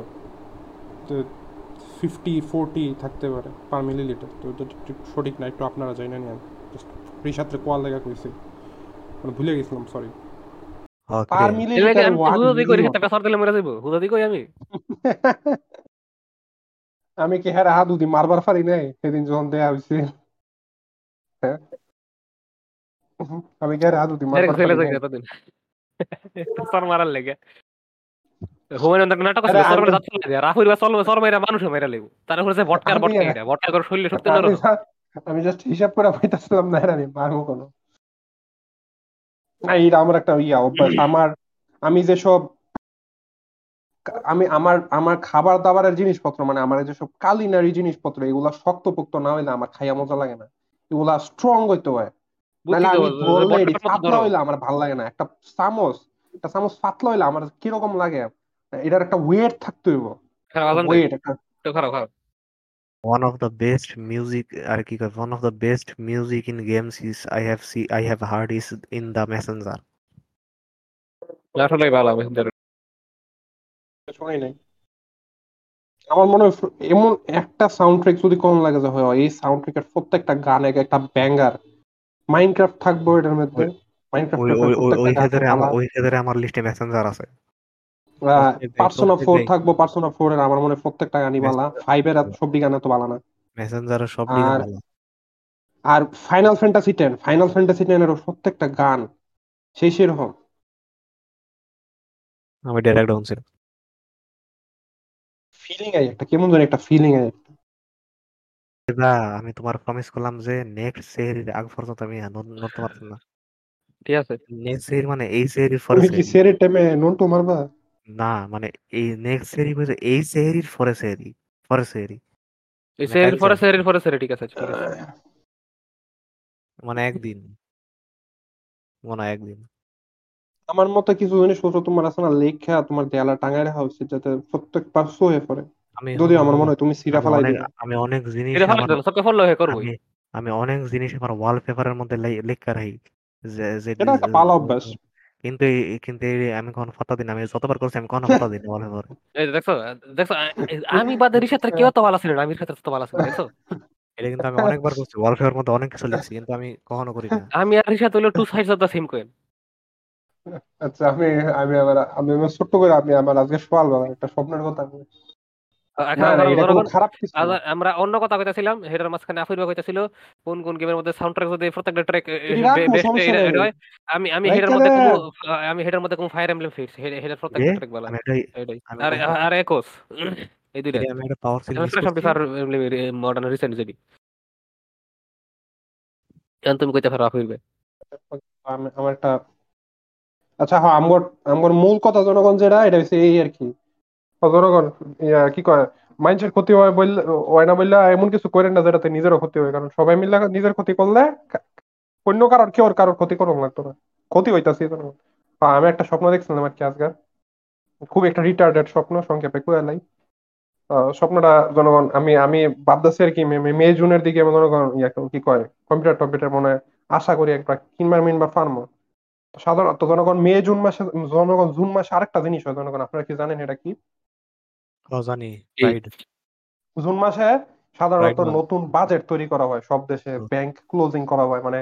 ফিফটি ফোরটি থাকতে পারে পার মিলিলিটার তো এটা সঠিক না একটু আপনারা জানেন নিন জাস্ট রিসাত্রে কোয়াল লেগা কইছি। মানে ভুলে গেছিলাম সরি পার মিলিলিটার আমি ওয়ান হুদা দি করি মিলিয়ন সেটা দিলে মরে যাইবো। হুদা কই আমি? আমি কি হ্যাঁ হাত উদি মারবার পারি নাই? সেদিন যখন দেয়া হয়েছে হ্যাঁ? আমি কি হ্যাঁ হাত উদি মারবার পারি নাই? সর মারার লেগে। হুমায়ুন নাটক আছে সর আমি মেরে যাচ্ছে না রাহুল বা সর সর মেরে মানুষ মেরে লাগবে তারপরে হচ্ছে ভটকার আমি ভটকা এটা ভটকা করে শরীরে শক্তি আমি আমি জাস্ট হিসাব করে পাইতেছিলাম না আমি মারবো কোনো। না এটা আমার একটা ইয়া অভ্যাস। আমার আমি যেসব আমি আমার আমার খাবার দাবারের জিনিসপত্র মানে আমার যেসব কালিনারি জিনিসপত্র এগুলা শক্তপোক্ত না হইলে আমার খাইয়া মজা লাগে না। এগুলা স্ট্রং হইতে হয়। আমার ভালো লাগে না। একটা চামচ একটা চামচ পাতলা হইলে আমার কীরকম লাগে? এটার একটা ওয়েট থাকতে হইব। ওয়েট একটা One of the best music, আর কি কয়, one of the best music in games is I have see I have heard is in the Messenger. আমার মনে হয় এমন একটা সাউন্ড ট্র্যাক যদি কম লাগে যে হয় এই সাউন্ড ট্র্যাকের প্রত্যেকটা গান এক একটা ব্যাঙ্গার মাইনক্রাফট থাকব এটার মধ্যে। ওই ক্ষেত্রে আমার লিস্টে মেসেঞ্জার আছে। পার্সোনা থাকব পার্সোনা এর মনে প্রত্যেকটা গানই এর গান না। মেসেঞ্জারের সব আর ফাইনাল ফ্যান্টাসি ফাইনাল ফ্যান্টাসি এর প্রত্যেকটা গান সেই সেরকম। আমি ডাইরেক্ট ডাউন ছিল। ফিলিং আই একটা কেমন জানি একটা ফিলিং আই না আমি তোমার প্রমিস করলাম যে নেক্সট সেরির আগ পর্যন্ত আমি নড়- নড়তে পারতাম না। ঠিক আছে। নেক্সট সেরি মানে এই সেরির পরে তুমি কি নন্টু মারবা? না মানে এই নেক্সট সেরি বলছে এই সেরির পরে সেরি এই মানে সেরির পরে কালকে সেরির পরে সেরি ঠিক আছে ঠিক আছে। মানে একদিন। মনে হয় একদিন। আমার মতে কিছু জিনিসপত্র তোমার আছে না লেখা তোমার দেয়ালে টাঙায় রাখা উচিত যাতে প্রত্যেক পার্শ্ব হয়ে পড়ে। আমি যদিও আমার মনে হয় তুমি সিরা আমি ফেলাই অনেক দিবে। আমি অনেক জিনিস আমার সবকে ফলো হয়ে আমি অনেক জিনিস আমার ওয়ালপেপারের মধ্যে লেখা রাখি যে যে এটা একটা ভালো অভ্যাস। কিন্তু কিন্তু আমি কখনো ফটো দিন আমি যতবার করছি আমি কখনো ফটো দিন ওয়ালপেপারে এই যে দেখছ দেখছ আমি বাদে রিসাতের কেউ তো ভালো ছিল না আমি রিসাতের তো ভালো ছিল দেখছ? এটা কিন্তু আমি অনেকবার করছি ওয়ালপেপারের মধ্যে অনেক কিছু লিখছি কিন্তু আমি কখনো করি না। আমি আর রিসাত হইল two sides of the same coin আচ্ছা আমি আমি আবার আমি আমার ছোট্ট করে আমি আমার আজকে বেলা একটা স্বপ্নের কথা বলি। আমরা অন্য কথা কইতাছিলাম হেটার মাঝখানে আফিরবা কইতাছিল কোন কোন গেমের মধ্যে সাউন্ড ট্র্যাক যদি প্রত্যেকটা ট্র্যাক বেস্ট হয়। আমি আমি হেটার মধ্যে কোনো আমি হেটার মধ্যে কোনো ফায়ার এমব্লেম ফিক্স হেটার প্রত্যেকটা ট্র্যাক আমি আর আর একোস এই দুইটা আমি একটা পাওয়ার ফ্রেশ করছি। মডার্ন রিসেন্ট যদি। এখন তুমি কইতে পারো আফিরবে আমার একটা আচ্ছা হ্যাঁ আমগর আমগর মূল কথা জনগণ যেটা এটা হচ্ছে এই আর কি। জনগণ কি কয়, মানুষের ক্ষতি হয় বললে, হয় না বললে এমন কিছু করেন না যেটাতে নিজেরও ক্ষতি হয়। কারণ সবাই মিলে নিজের ক্ষতি করলে অন্য কারোর কেউ কারোর ক্ষতি করুন লাগতো না। ক্ষতি হইতাছে জনগণ আমি একটা স্বপ্ন দেখছিলাম আর কি আজকে খুব একটা রিটার্ডেড স্বপ্ন, সংক্ষেপে কুয়ালাই স্বপ্নটা জনগণ, আমি আমি ভাবতেছি আর কি মে জুনের দিকে জনগণ কি কয়, কম্পিউটার টম্পিউটার মনে আশা করি একবার কিনবার মিনবার ফার্মো। সাধারণত জনগণ মে, জুন মাসে, জনগণ জুন মাসে আরেকটা জিনিস হয় জনগণ, আপনারা কি জানেন এটা কি? ও জানি রাইট জুন মাসে সাধারণত নতুন বাজেট তৈরি করা হয় সব দেশে ব্যাংক ক্লোজিং করা হয় মানে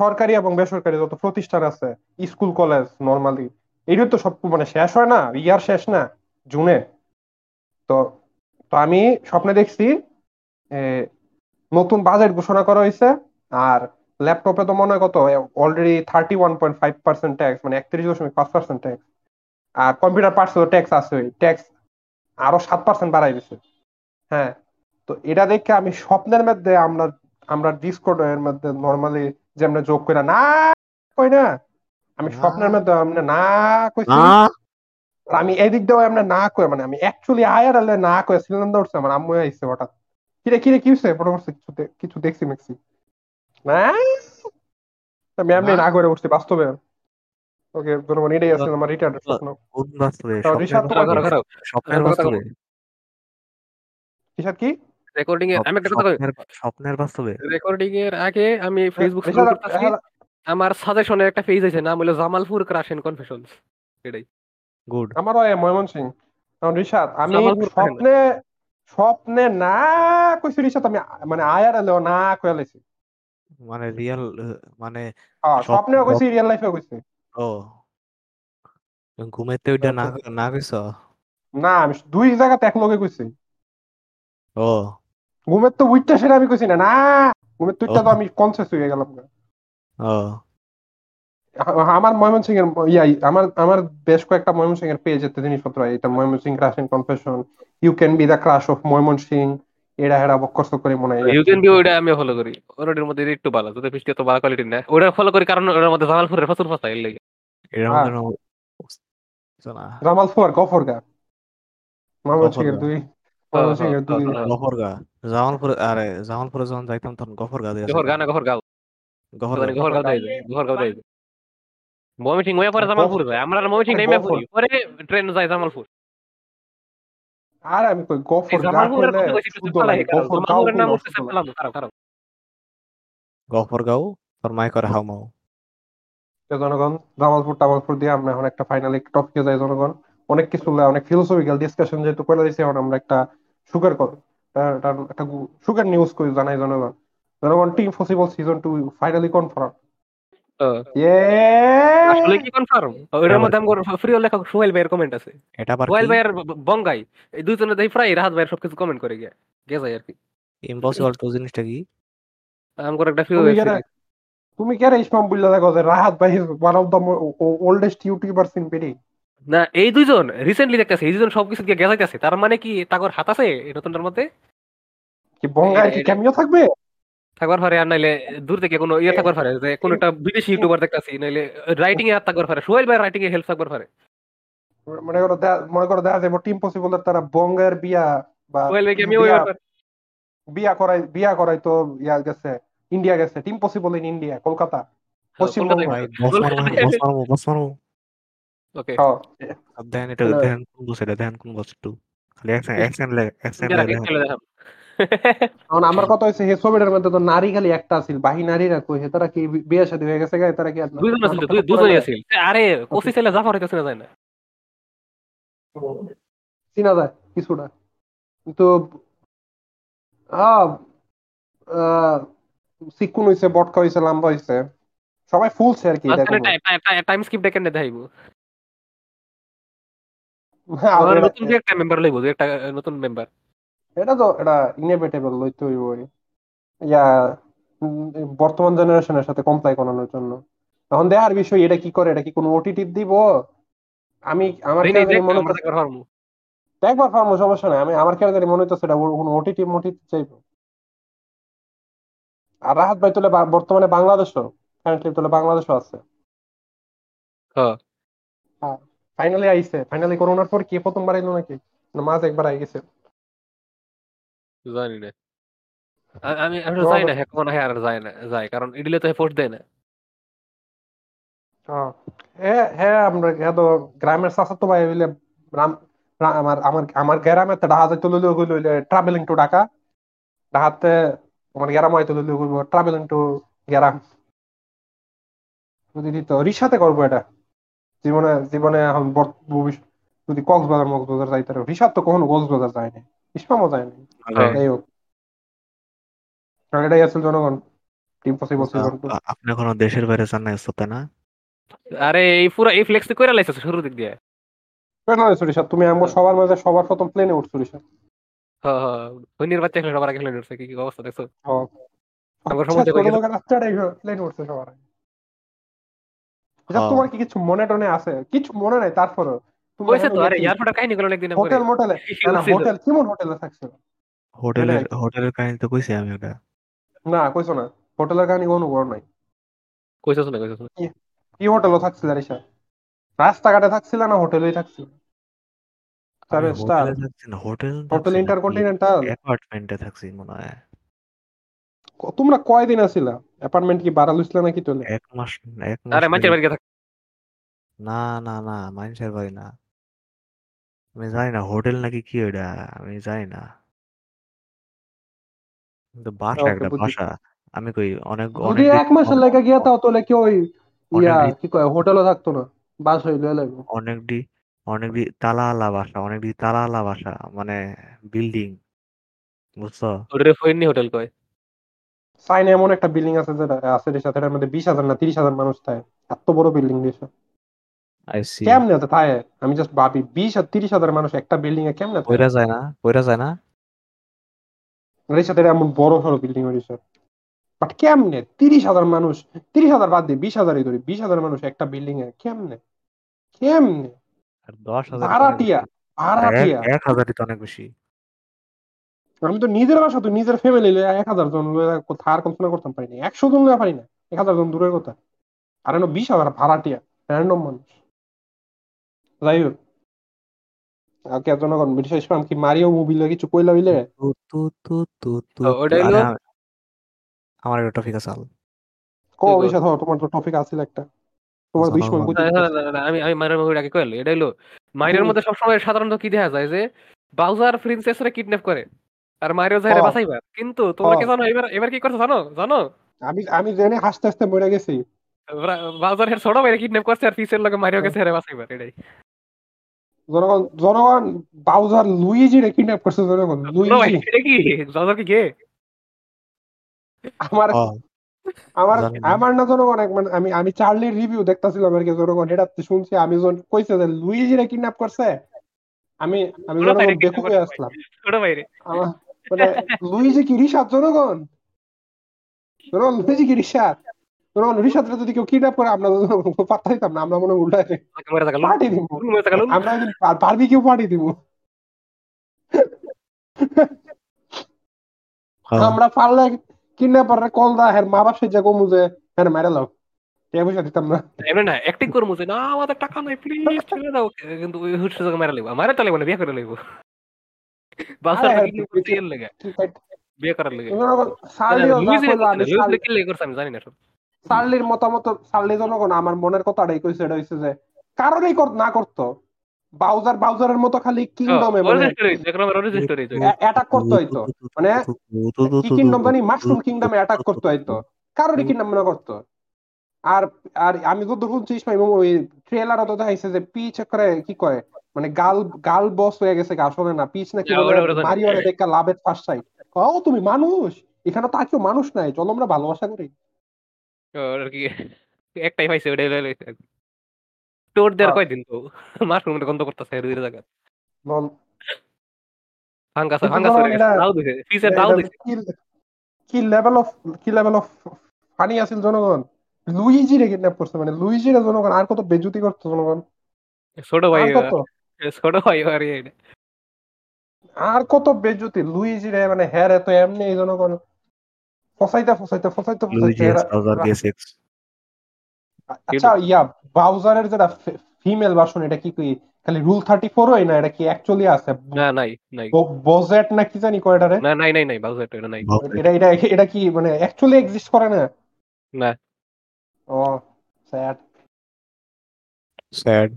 সরকারি এবং বেসরকারি যত প্রতিষ্ঠান আছে স্কুল কলেজ নর্মালি এইটা তো সব মানে শেষ হয় না ইয়ার শেষ না জুনে। তো তো আমি স্বপ্নে দেখছি এ, নতুন বাজেট ঘোষণা করা হয়েছে আর ল্যাপটপে তো মনে হয় কত already thirty one point five percent tax মানে একত্রিশ দশমিক পাঁচ পার্সেন্ট ট্যাক্স আর কম্পিউটার পার্টস ট্যাক্স আছে ট্যাক্স আরও সাত পার্সেন্ট বাড়াই দিছে। হ্যাঁ তো এটা দেখে আমি স্বপ্নের মধ্যে আমরা আমরা ডিসকর্ড এর মধ্যে নর্মালি যে আমরা যোগ করে না কই না? আমি স্বপ্নের মধ্যে আমরা না কইছি। আমি এদিক দিয়ে আমরা না কই মানে আমি অ্যাকচুয়ালি আয়ার আলে না কই সিলিন্ডার উঠছে আমার আম্মু আইছে হঠাৎ। কিরে কিরে কি হইছে? পরে বলছে কিছু কিছু দেখছি মেক্সি না। আমি এমনি না। না করে উঠছি বাস্তবে। ওকে এটাই আছে আমার রিটার্ন স্বপ্ন কোন বাস্তবে রিশাদ কি রেকর্ডিং এ আমি একটা কথা কই স্বপ্নের বাস্তবে রেকর্ডিং এর আগে আমি ফেসবুক করতেছি আমার সাজেশনের একটা পেজ আছে নাম হলো জামালপুর ক্রাশ এন্ড কনফেশনস এটাই। গুড আমারও এ ময়মনসিং। কারণ রিশাদ আমি স্বপ্নে স্বপ্নে না কইছি রিশাদ আমি মানে আয়ার আলেও না কইয়া লাইছি। মানে রিয়েল মানে স্বপ্নেও কইছি রিয়েল লাইফেও কইছি। ও ঘুমাইতে ওইটা না না কইছ? না আমি দুই জায়গাতে এক লগে কইছি। ও ঘুমের তো উইটটা সেটা আমি কইছি না না। ঘুমের তো উইটটা তো আমি কনসিয়াস হয়ে গেলাম ও আমার ময়মনসিং এর ইয়া আমার আমার বেশ কয়েকটা ময়মনসিং এর পেজ এতে জিনিসপত্র হয়। এটা Mymensingh crush and confession you can be the crush of Mymensingh এরা হেরা বকস্ত করে মনে হয় ইউ ক্যান বি ওইটা আমি ফলো করি। মধ্যে একটু ভালো বৃষ্টি তো ভালো কোয়ালিটি না ওটা ফলো করি কারণ ওটার মধ্যে জামালপুরের ফসল ফসা এর লাগে। এর হ্যাঁ। মধ্যে না- জামাল ফোর গফর গা ময়মনসিং এর দুই। হ্যাঁ। গফরগা। জামালপুরে আরে জামালপুরে যখন যাইতাম তখন গফরগা দিয়ে গহর গানা গহর গাও গফরগা মানে গহর গাও দেয় গহর গাও দেয় ময়মনসিং হয়ে পরে জামালপুর যায় আমরা গফর। পরে ট্রেন যায় জামালপুর। আর আমি কই গফর গা খারাপ। গফর গাও নাম উঠতেছে পেলাম খারাপ খারাপ গফরগাঁও তোর মাই করে হাউমাউ। তো জনগণ জামালপুর টামালপুর দিয়ে আমরা এখন একটা ফাইনাল টপিকে যাই জনগণ। অনেক কিছু অনেক ফিলোসফিক্যাল ডিসকাশন যেহেতু করে দিয়েছি এখন আমরা একটা সুগার কর একটা সুগার নিউজ করি জানাই জনগণ। জনগণ team possible season two finally confirm আসলে কি কনফার্ম মধ্যে ফ্রি লেখক সোহেল ভাইয়ের কমেন্ট আছে। এটা আবার সোহেল কি? ভাইয়ের বঙ্গাই। এই দুইজনে দেখি প্রায় রাহাত ভাইয়ের সবকিছু কমেন্ট করে গিয়া। গে যায় আর কি। ইম্পসিবল টু জিনিসটা কি? আমার একটা ফ্রি তুমি কেন ইসমাম বুল্লা দেখো যে রাহাত ভাই one of the oldest youtubers in peri না এই দুইজন রিসেন্টলি দেখতেছে এই দুজন সবকিছু দিয়ে গেজাইতেছে। তার মানে কি তাগর হাত আছে এই নতুনটার মধ্যে? কি বঙ্গায় কি ক্যামিও থাকবে? থাকবার পারে আর নাইলে দূর থেকে কোনো ইয়ে থাকবার পারে যে কোন একটা বিদেশি ইউটিউবার দেখতাছি নাইলে রাইটিং এ হাত থাকবার পারে সোহেল ভাই রাইটিং এ হেল্প থাকবার পারে। মনে করো মনে করো দেখা যাবে টিম পসিবলের তারা বঙ্গের বিয়া বা সোহেল ভাই আমি ওই বিয়া- করাই বিয়া করাই তো ইয়া গেছে ইন্ডিয়া গেছে team possible in India Kolkata. Paschimbanga boss মারমু okay হ্যাঁ, আর এটা। দেখেন কোন বস এটা দেখেন কোন বস একটু। খালি অ্যাকশন অ্যাকশন অ্যাকশন যারা লে কি দেখেন খেলে দেখাম এখন আমার কথা হচ্ছে হে ছবিটার মধ্যে তো নারী খালি একটা আছিল বাহি নারীরা কই হে তারা কি বিয়ে শাদী হয়ে গেছে গায়ে তারা কি দুইজন আছিল আছিল। আরে কসি ছেলে জাফর যায় না। চিনা যায় কিছুটা। কিন্তু সিকুন হইছে বটকা হইছে লাম্বা হইছে। সবাই ফুলছে আর কি টাইম স্কিপ ডেকেন দেখাইব হ্যাঁ, আর নতুন একটা মেম্বার লইব একটা নতুন মেম্বার এটা তো এটা ইনএভিটেবল লইতে হইব ইয়া বর্তমান জেনারেশনের সাথে কমপ্লাই করানোর জন্য। এখন দেখার বিষয় এটা কি করে এটা কি কোনো ওটিটি দিব? আমি আমার মনে একবার ফার্মো সমস্যা নাই। আমি আমার কেন মনে হচ্ছে এটা কোনো ওটিটি মোটিটি চাইব। আর রাহাত ভাই তোলে বর্তমানে বাংলাদেশও কারেন্টলি তোলে বাংলাদেশও আছে। হ্যাঁ। ফাইনালি আইছে। ফাইনালি করোনার পর কে প্রথমবার আইলো নাকি? মাঝ একবার আই গেছে। জানি না আমি আমি যাই না হ্যাঁ মনে হয় আর যায় না যায় কারণ ইডিলে তো পোস্ট দেয় না হ্যাঁ হ্যাঁ আমরা হ্যাঁ তো গ্রামের তো ভাই হইলে আমার আমার আমার গ্রামে তো ডাহা যাইতে লইলে হইল ট্রাভেলিং টু ঢাকা ডাহাতে আমার গ্রাম হয়তো লইলে হইল ট্রাভেলিং টু গ্রাম যদি দিত রিক্সাতে করব এটা জীবনে জীবনে এখন ভবিষ্যৎ যদি কক্সবাজার মকসবাজার যাইতে পারে রিক্সার তো কখনো কক্সবাজার যায় না ইসমামও যায় না হ্যাঁ। যাই হোক আর এটাই আসল জনগণ টিম পসিবল আপনি এখনও দেশের বাইরে যান না তাই না? আরে এই পুরো এই ফ্লেক্স কইরা লাইছে শুরুর দিক দিয়ে? রিশাদ তুমি আমার সবার মাঝে সবার প্রথম প্লেনে উঠছো হ্যাঁ হ্যাঁ বাচ্চা খেলে সবার আগে খেলে উঠছে কি কি অবস্থা দেখছ? হ্যাঁ। আমার আচ্ছা, সম্বন্ধে কই প্লেনে উঠছে সবার আগে। হ্যাঁ। তোমার কি কিছু মনে টনে আছে? কিছু মনে নাই তারপরে কইছে তো আরে এয়ারপোর্টের কাহিনী গুলো অনেকদিন হোটেল মোটেলে কি না না হোটেল কেমন হোটেলে থাকছিল হোটেলের হোটেলের কাহিনী তো কইছি আমি ওটা। না কইছো না হোটেলের কাহিনী কোনো বড় নাই। না না কি হোটেলও থাকছিল রাস্তাঘাটে থাকছিল না হোটেলেই থাকছিল? হোটেলে থাকছি না হোটেল হোটেল ইন্টারকন্টিনেন্টাল? অ্যাপার্টমেন্টে থাকছি মনে হয়। তোমরা কয়দিন আছিলা অ্যাপার্টমেন্ট কি ভাড়া লইছিল নাকি তোলে এক মাস এক মাস আরে মাছের বাড়ি না না না মানুষের বাড়ি না। আমি জানি না হোটেল নাকি কি ওটা আমি জানি না। কিন্তু বাসা একটা বুঝছি। বাসা। আমি কই অনেক যদি অনেক এক মাসের লেগে গিয়া তাও তোলে কি ওই অনেক ইয়া দিন- কি কয় হোটেলও থাকতো না? বাস হইলে লাগবে। অনেক ডি অনেক ডি তালাওয়ালা বাসা অনেক ডি তালাওয়ালা বাসা মানে বিল্ডিং বুঝছ? হোটেল কয়। চাইনা এমন একটা বিল্ডিং আছে যেটা আছে রে সাথে এটার মধ্যে বিশ হাজার না তিরিশ হাজার মানুষ থাকে। এত বড় বিল্ডিং দিয়েছে। আই সি কেমনে তো আমি জাস্ট ভাবি বিশ আর তিরিশ হাজার মানুষ একটা বিল্ডিং এ কেমনে পয়রা যায় না পয়রা যায় না। এমন বড় সড়ো বিল্ডিং বাট কেমনে? তিরিশ হাজার মানুষ তিরিশ হাজার বাদ দিয়ে বিশ হাজারই ধরি বিশ হাজার মানুষ একটা বিল্ডিং এ কেমনে? কেমনে? আর দশ হাজার ভাড়াটিয়া ভাড়াটিয়া এক- হাজারই তো অনেক বেশি। আমি তো নিজের বাসা তো নিজের ফ্যামিলি এক হাজার জন থার কল্পনা করতাম পারিনি। একশো জন পারি না এক হাজার জন দূরের কথা। আর বিশ হাজার ভাড়াটিয়া র্যান্ডম মানুষ। যাই হোক জনগণ বিশেষ ইসলাম কি মারিও মুভি লইয়া কিছু কইলা হইলে তু তু তু তু ওটা আমার একটা টপিক আছে আল কো? বিষয় ধর তোমার তো টপিক আছিল একটা তোমার জনগণ। দুশ্মন বুঝি না, না, না, না, আমি আমি মাইরের মুভির আগে কইলো এটা হইল মাইরের হুম। মধ্যে সবসময় সাধারণত কি দেখা যায় যে বাউজার প্রিন্সেসরে কিডন্যাপ করে আর মারিও যায়। বাঁচাইবার কিন্তু তোমরা কি। জানো এবার এবার কি করছে জানো জানো আমি আমি জেনে হাসতে হাসতে মরে গেছি বাউজার হের ছোট ভাইরে কিডন্যাপ করছে আর পিসের লগে মারিও গেছে হেরে বাঁচাইবার এটাই জনগণ জনগণ বাউজার লুইজি রে কিডন্যাপ করছে জনগণ লুইজি। এটা কি? বাউজার কি গে আমার আমার আমার না জনগণ এক মানে আমি আমি চার্লির রিভিউ দেখতাছিলাম আর কি জনগণ এটা শুনছি আমি যখন কইছে যে লুইজি রে কিডন্যাপ করছে। আমি আমি জনগণ বেকুব। আসলাম। ছোট আমার মানে লুইজি কি রিশাদ জনগণ? জনগণ লুইজি কি রিশাদ? জনগণ রিশাদ রে যদি কেউ কিডন্যাপ করে আমরা জনগণ পাত্তা দিতাম না আমরা মনে হয় উল্টায় আমাকে মেরে থাকালো পার্টি দিব। মেরে থাকালো আমরা পারবি কেউ পার্টি দিব। হ্যাঁ, আমরা পারলে কিডন্যাপার কল দা হের মা বাপ সেজা কমু যে হ্যাঁ মেরে লাও টাকা পয়সা দিতাম না। এমনি না অ্যাক্টিং করব যে না আমাদের টাকা নাই প্লিজ ছেড়ে দাও। কিন্তু ওই হুট সুযোগ মেরে লইব। মারে তো লাগবে না বিয়ে করে লইব। বাউজার আরে, কিডন্যাপ করতে এর লাগে। বিয়ে করার লাগে। জনগণ সার্লিও যা লুইস কইলো আমি সার্লি- কি লেগে করছে আমি জানি না সব। সার্লির মতামত সার্লি জনগণ আমার মনের কথাটাই কইছে এটা হইছে যে কারণেই কর- না করতো। বাউজার বাউজারের মতো খালি কিংডমে মানে অরিজিন স্টোরি দেখলাম অরিজিন স্টোরি অ্যাটাক করতে হইতো। মানে কিংডম মানে মাশরুম কিংডমে অ্যাটাক করতে হইতো। কারোরই কিংডম মনে করতো। আর আর আমি যত শুনছি ইসমাইল ওই ট্রেলারও তো দেখাইছে যে পিচ করে কি কয়? মানে গাল গাল বস হয়ে গেছে আসলে না। পিচ নাকি হ্যাঁ। মারিও দেখা লাভের ফার্স্ট সাইড ও তুমি মানুষ? এখানে তো আর কেউ মানুষ নাই। চলো আমরা ভালোবাসা করি। আর কি একটাই পাইছে ওটাই লই টোর দেয়ার হ্যাঁ। কয়দিন তো? মাশরুমটা গন্ধ করতেছে দুই জায়গা। ফাঙ্গাস ফাঙ্গাস দাও দিছে ফিসের দাও দিছে। কি- লেভেল অফ কি লেভেল অফ ফানি আছিল জনগণ? লুইজি রে কিডন্যাপ করছে মানে লুইজি রে জনগণ আর কত বেজুতি করতো জনগণ? ছোট ভাই ছোট ভাই আর কত বেজুতি লুইজি রে মানে হ্যাঁ রে তো এমনি জনগণ। ফসাইতে ফসাইতে ফসাইতে আচ্ছা ইয়া বাউজারের যেটা ফিমেল ভার্সন এটা কি কি? খালি রুল থার্টি ফোর হয় না এটা কি অ্যাকচুয়ালি আছে? না নাই নাই। বজেট না কি জানি কয় এটারে না নাই নাই নাই বাউজার এটা নাই। এটা এটা এটা কি মানে অ্যাকচুয়ালি এক্সিস্ট করে না? না। ও স্যাড স্যাড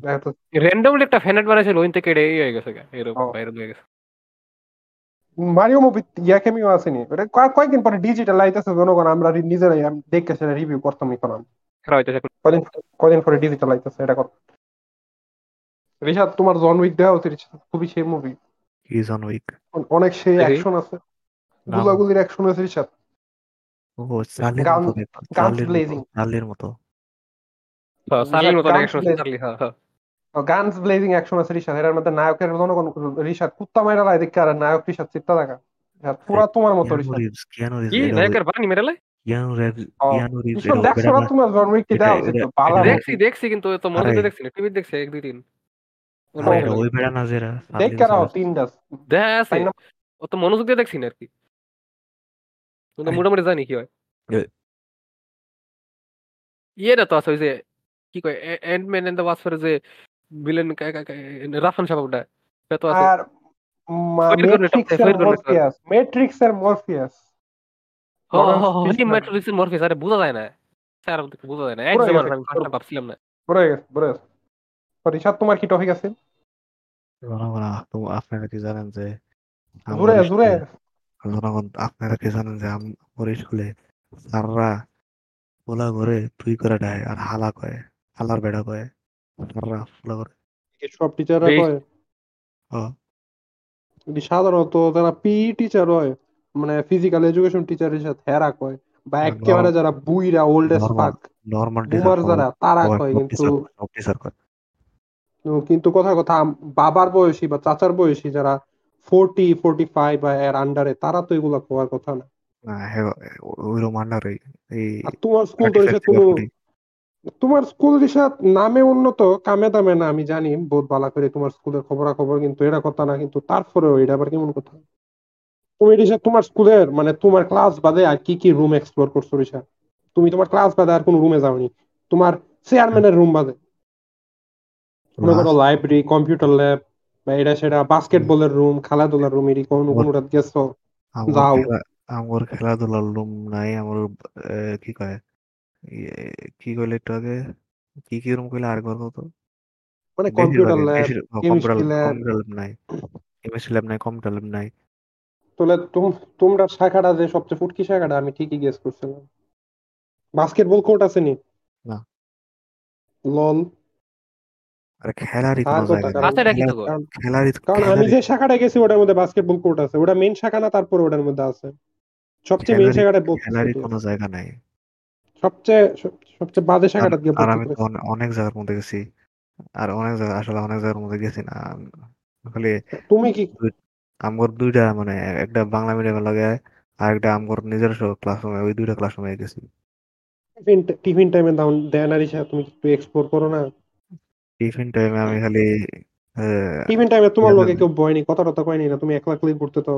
র্যান্ডমলি একটা ফ্যানেট বানাইছিল ওইন থেকে এটা এই হয়ে গেছে এরকম। ভাইরাল হয়ে গেছে। মারিও মুভি ইয়া কেমিও আসেনি। ওটা কয়েকদিন পরে ডিজিটাল আইতেছে জনগণ আমরা নিজেরাই আম- দেখে সেটা রিভিউ করতাম এখন আমি। কদিন কদিন পরে ডিজিটাল আইতেছে এটা কর। রিশাদ তোমার জন উইক দেওয়া উচিত। খুবই সেই মুভি কি জন উইক অনেক সেই অ্যাকশন আছে? গুলাগুলির অ্যাকশন আছে রিশাদ। ও Guns- মতো blazing. মতো। চার্লির মতো action আছে, চার্লি, হ্যাঁ, হ্যাঁ। গানস ব্লেজিং অ্যাকশন আছে রিশাদ এটার মধ্যে নায়কের জনগণ রিশাদ কুত্তা মাইরা লাই দেখে আর নায়ক রিশাদ চিত্তা দেখা। পুরা তোমার মতো রিশাদ। কি নায়কের বানি বালা এটা- দেখছি দেখছি কিন্তু তো দেখছি টিভি দেখছি এক দুই দিন। ওই বেড়া না যেটা দেখ দেখা আছে ও তো মনোযোগ দিয়ে দেখছি না আর কি। মোটামুটি জানি কি হয়। ইয়েটা তো আছে ওই যে কি কয় এন্ডম্যান এন্ড দ্য ওয়াসফের যে ভিলেন রাফান সাহেবটা সে তো আছে। আর ম্যাট্রিক্স এর ম্যাট্রিক্স এর মরফিয়াস বোঝা যায় না। স্যার বোঝা যায় না। এক পুরো আমি ফার্স্টটা ভাবছিলাম না। বড় গেছে বড় গেছে। রিশাদ তোমার কি টপিক আছে? আপনারা কি জানেন যে জুড়ে আমাদের জুড়ে। স্কুলে- জনগণ আপনারা কি জানেন যে আম- আমার স্কুলে স্যাররা পোলা করে তুই করে দেয় আর হালা কয় হালার বেড়া কয় স্যাররা করে সব টিচাররা কয়? এটি সাধারণত যারা পিই টিচার হয় মানে ফিজিক্যাল এডুকেশন টিচারের সাথে হেরা কয় বা একেবারে যারা বুইরা old normal fuck normal boomer যারা তারা কয় কিন্তু টিচার কয়। কিন্তু কথা কথা বাবার বয়সী বা চাচার বয়সী যারা ফোরটি ফোরটি ফাইভ বা এর আন্ডারে তারা তো এগুলা কোয়ার কথা না। হ্যাঁ তোমার স্কুল তো 35 রিসাদ কোনো 40 তোমার স্কুল রিসাদ নামে উন্নত কামে দামে না আমি জানি বহুত ভালো করে তোমার স্কুলের খবরাখবর কিন্তু এটা কথা না কিন্তু তারপরেও এটা আবার কেমন কথা? তুমি রিসাদ তোমার স্কুলের মানে তোমার ক্লাস বাদে আর কি কি রুম এক্সপ্লোর করছ রিসাদ তুমি তোমার ক্লাস বাদে আর কোন রুমে যাওনি। তোমার চেয়ারম্যানের রুম বাদে। মনে করো লাইব্রেরি কম্পিউটার ল্যাব বা এটা সেটা বাস্কেটবলের রুম খেলাধুলার রুম এটি কোনো কোনোটা গেছো? যাও। আমার খেলাধুলার লুম নাই আমার কি কয়? কি কইলে একটু আগে? কি কি রুম কইলে আরেকবার কত মানে কম্পিউটার ল্যাব কম্পিউটার ল্যাব নাই। কেমিস্ট্রি ল্যাব নাই কম্পিউটার ল্যাব নাই। তাহলে তোমরা শাখাটা যে সবচেয়ে ফুটকি শাখাটা আমি ঠিকই গেস করছিলাম। বাস্কেটবল কোর্ট আছে নি? না। লল আরে খেলারই কোনো জায়গা? খেলারই কারণ আমি যে শাখাটা গেছি ওটার মধ্যে বাস্কেটবল কোর্ট আছে। ওটা মেইন শাখা না তারপরে ওটার মধ্যে আছে। সবচেয়ে মেইন খেলারই- শাখাটা বলতেছি খেলারই কোনো জায়গা নাই। সবচেয়ে সবচেয়ে বাজে শাখাটা আর- দিয়ে আর আমি অনেক জায়গার মধ্যে গেছি। আর অনেক জায়গা আসলে অনেক জায়গার মধ্যে গেছি না। খালি তুমি কি আমগর দুইটা মানে একটা বাংলা মিডিয়ামের লাগে আর একটা আমগর নিজস্ব ক্লাসরুমে ওই দুইটা ক্লাসরুমে গেছি। টিফিন টিফিন টাইমে দাও দেয় না রিসা তুমি একটু এক্সপ্লোর করো না? টিফিন টাইমে আমি খালি টিফিন টাইমে তোমার লগে কেউ বয়নি কথা টথা কয়নি না তুমি একলা একলাই পড়তে তো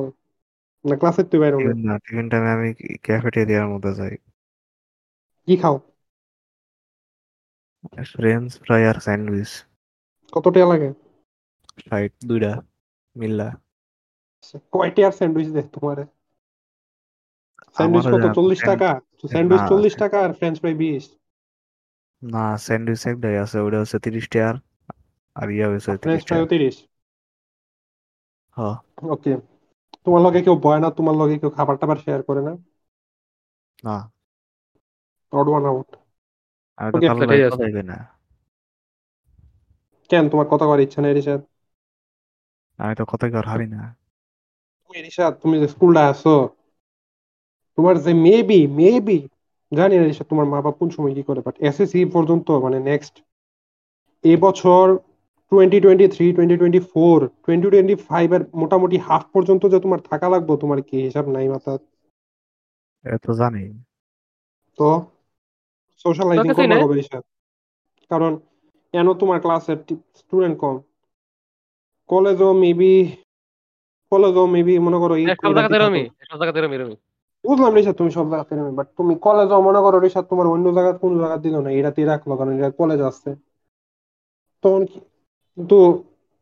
না ক্লাসের তুই বাইরে না টিফিন টাইমে আমি ক্যাফেটেরিয়ার মধ্যে যাই। কি খাও? ফ্রেঞ্চ ফ্রাই আর স্যান্ডউইচ কত টাকা লাগে? দুইটা মিল্লা। কয়টি আর স্যান্ডউইচ দেখ তোমার? স্যান্ডউইচ কত চল্লিশ টাকা? স্যান্ডউইচ চল্লিশ টাকা আর ফ্রেঞ্চ ফ্রাই বিশ। না স্যান্ডউইচ একটাই আছে ওটা হচ্ছে তিরিশ টাকার আর ইয়া হচ্ছে ফ্রেঞ্চ টাকা। তিরিশ? হ্যাঁ ওকে তোমার লগে কেউ বয় না তোমার লগে কেউ খাবার টাবার শেয়ার করে না? না। অড ওয়ান আউট তো না। কেন তোমার কথা করার ইচ্ছা নেই রিসাদ আমি তো কথাই কর হারি না। তুমি রিসাদ তুমি যে স্কুলটা আছো তোমার যে মেবি মেবি জানি না রিসাদ তোমার মা বাবা কোন সময় কি করে বাট এসএসসি পর্যন্ত মানে নেক্সট এই বছর twenty twenty three twenty twenty four twenty twenty five এর মোটামুটি হাফ পর্যন্ত যে তোমার থাকা লাগবে তোমার কি হিসাব নাই মাথা এটা তো জানি। তো সোশ্যালাইজিং করবা নেই? কবে কারণ কেন তোমার ক্লাসের স্টুডেন্ট কম? কলেজও মেবি কলেজও মেবি মনে করো বুঝলাম তুমি সব জায়গাতে বাট তুমি কলেজও মনে করো তোমার অন্য জায়গা কোন জায়গা দিল না এটাতে রাখল কারণ এটা কলেজ আসছে। তখন কিন্তু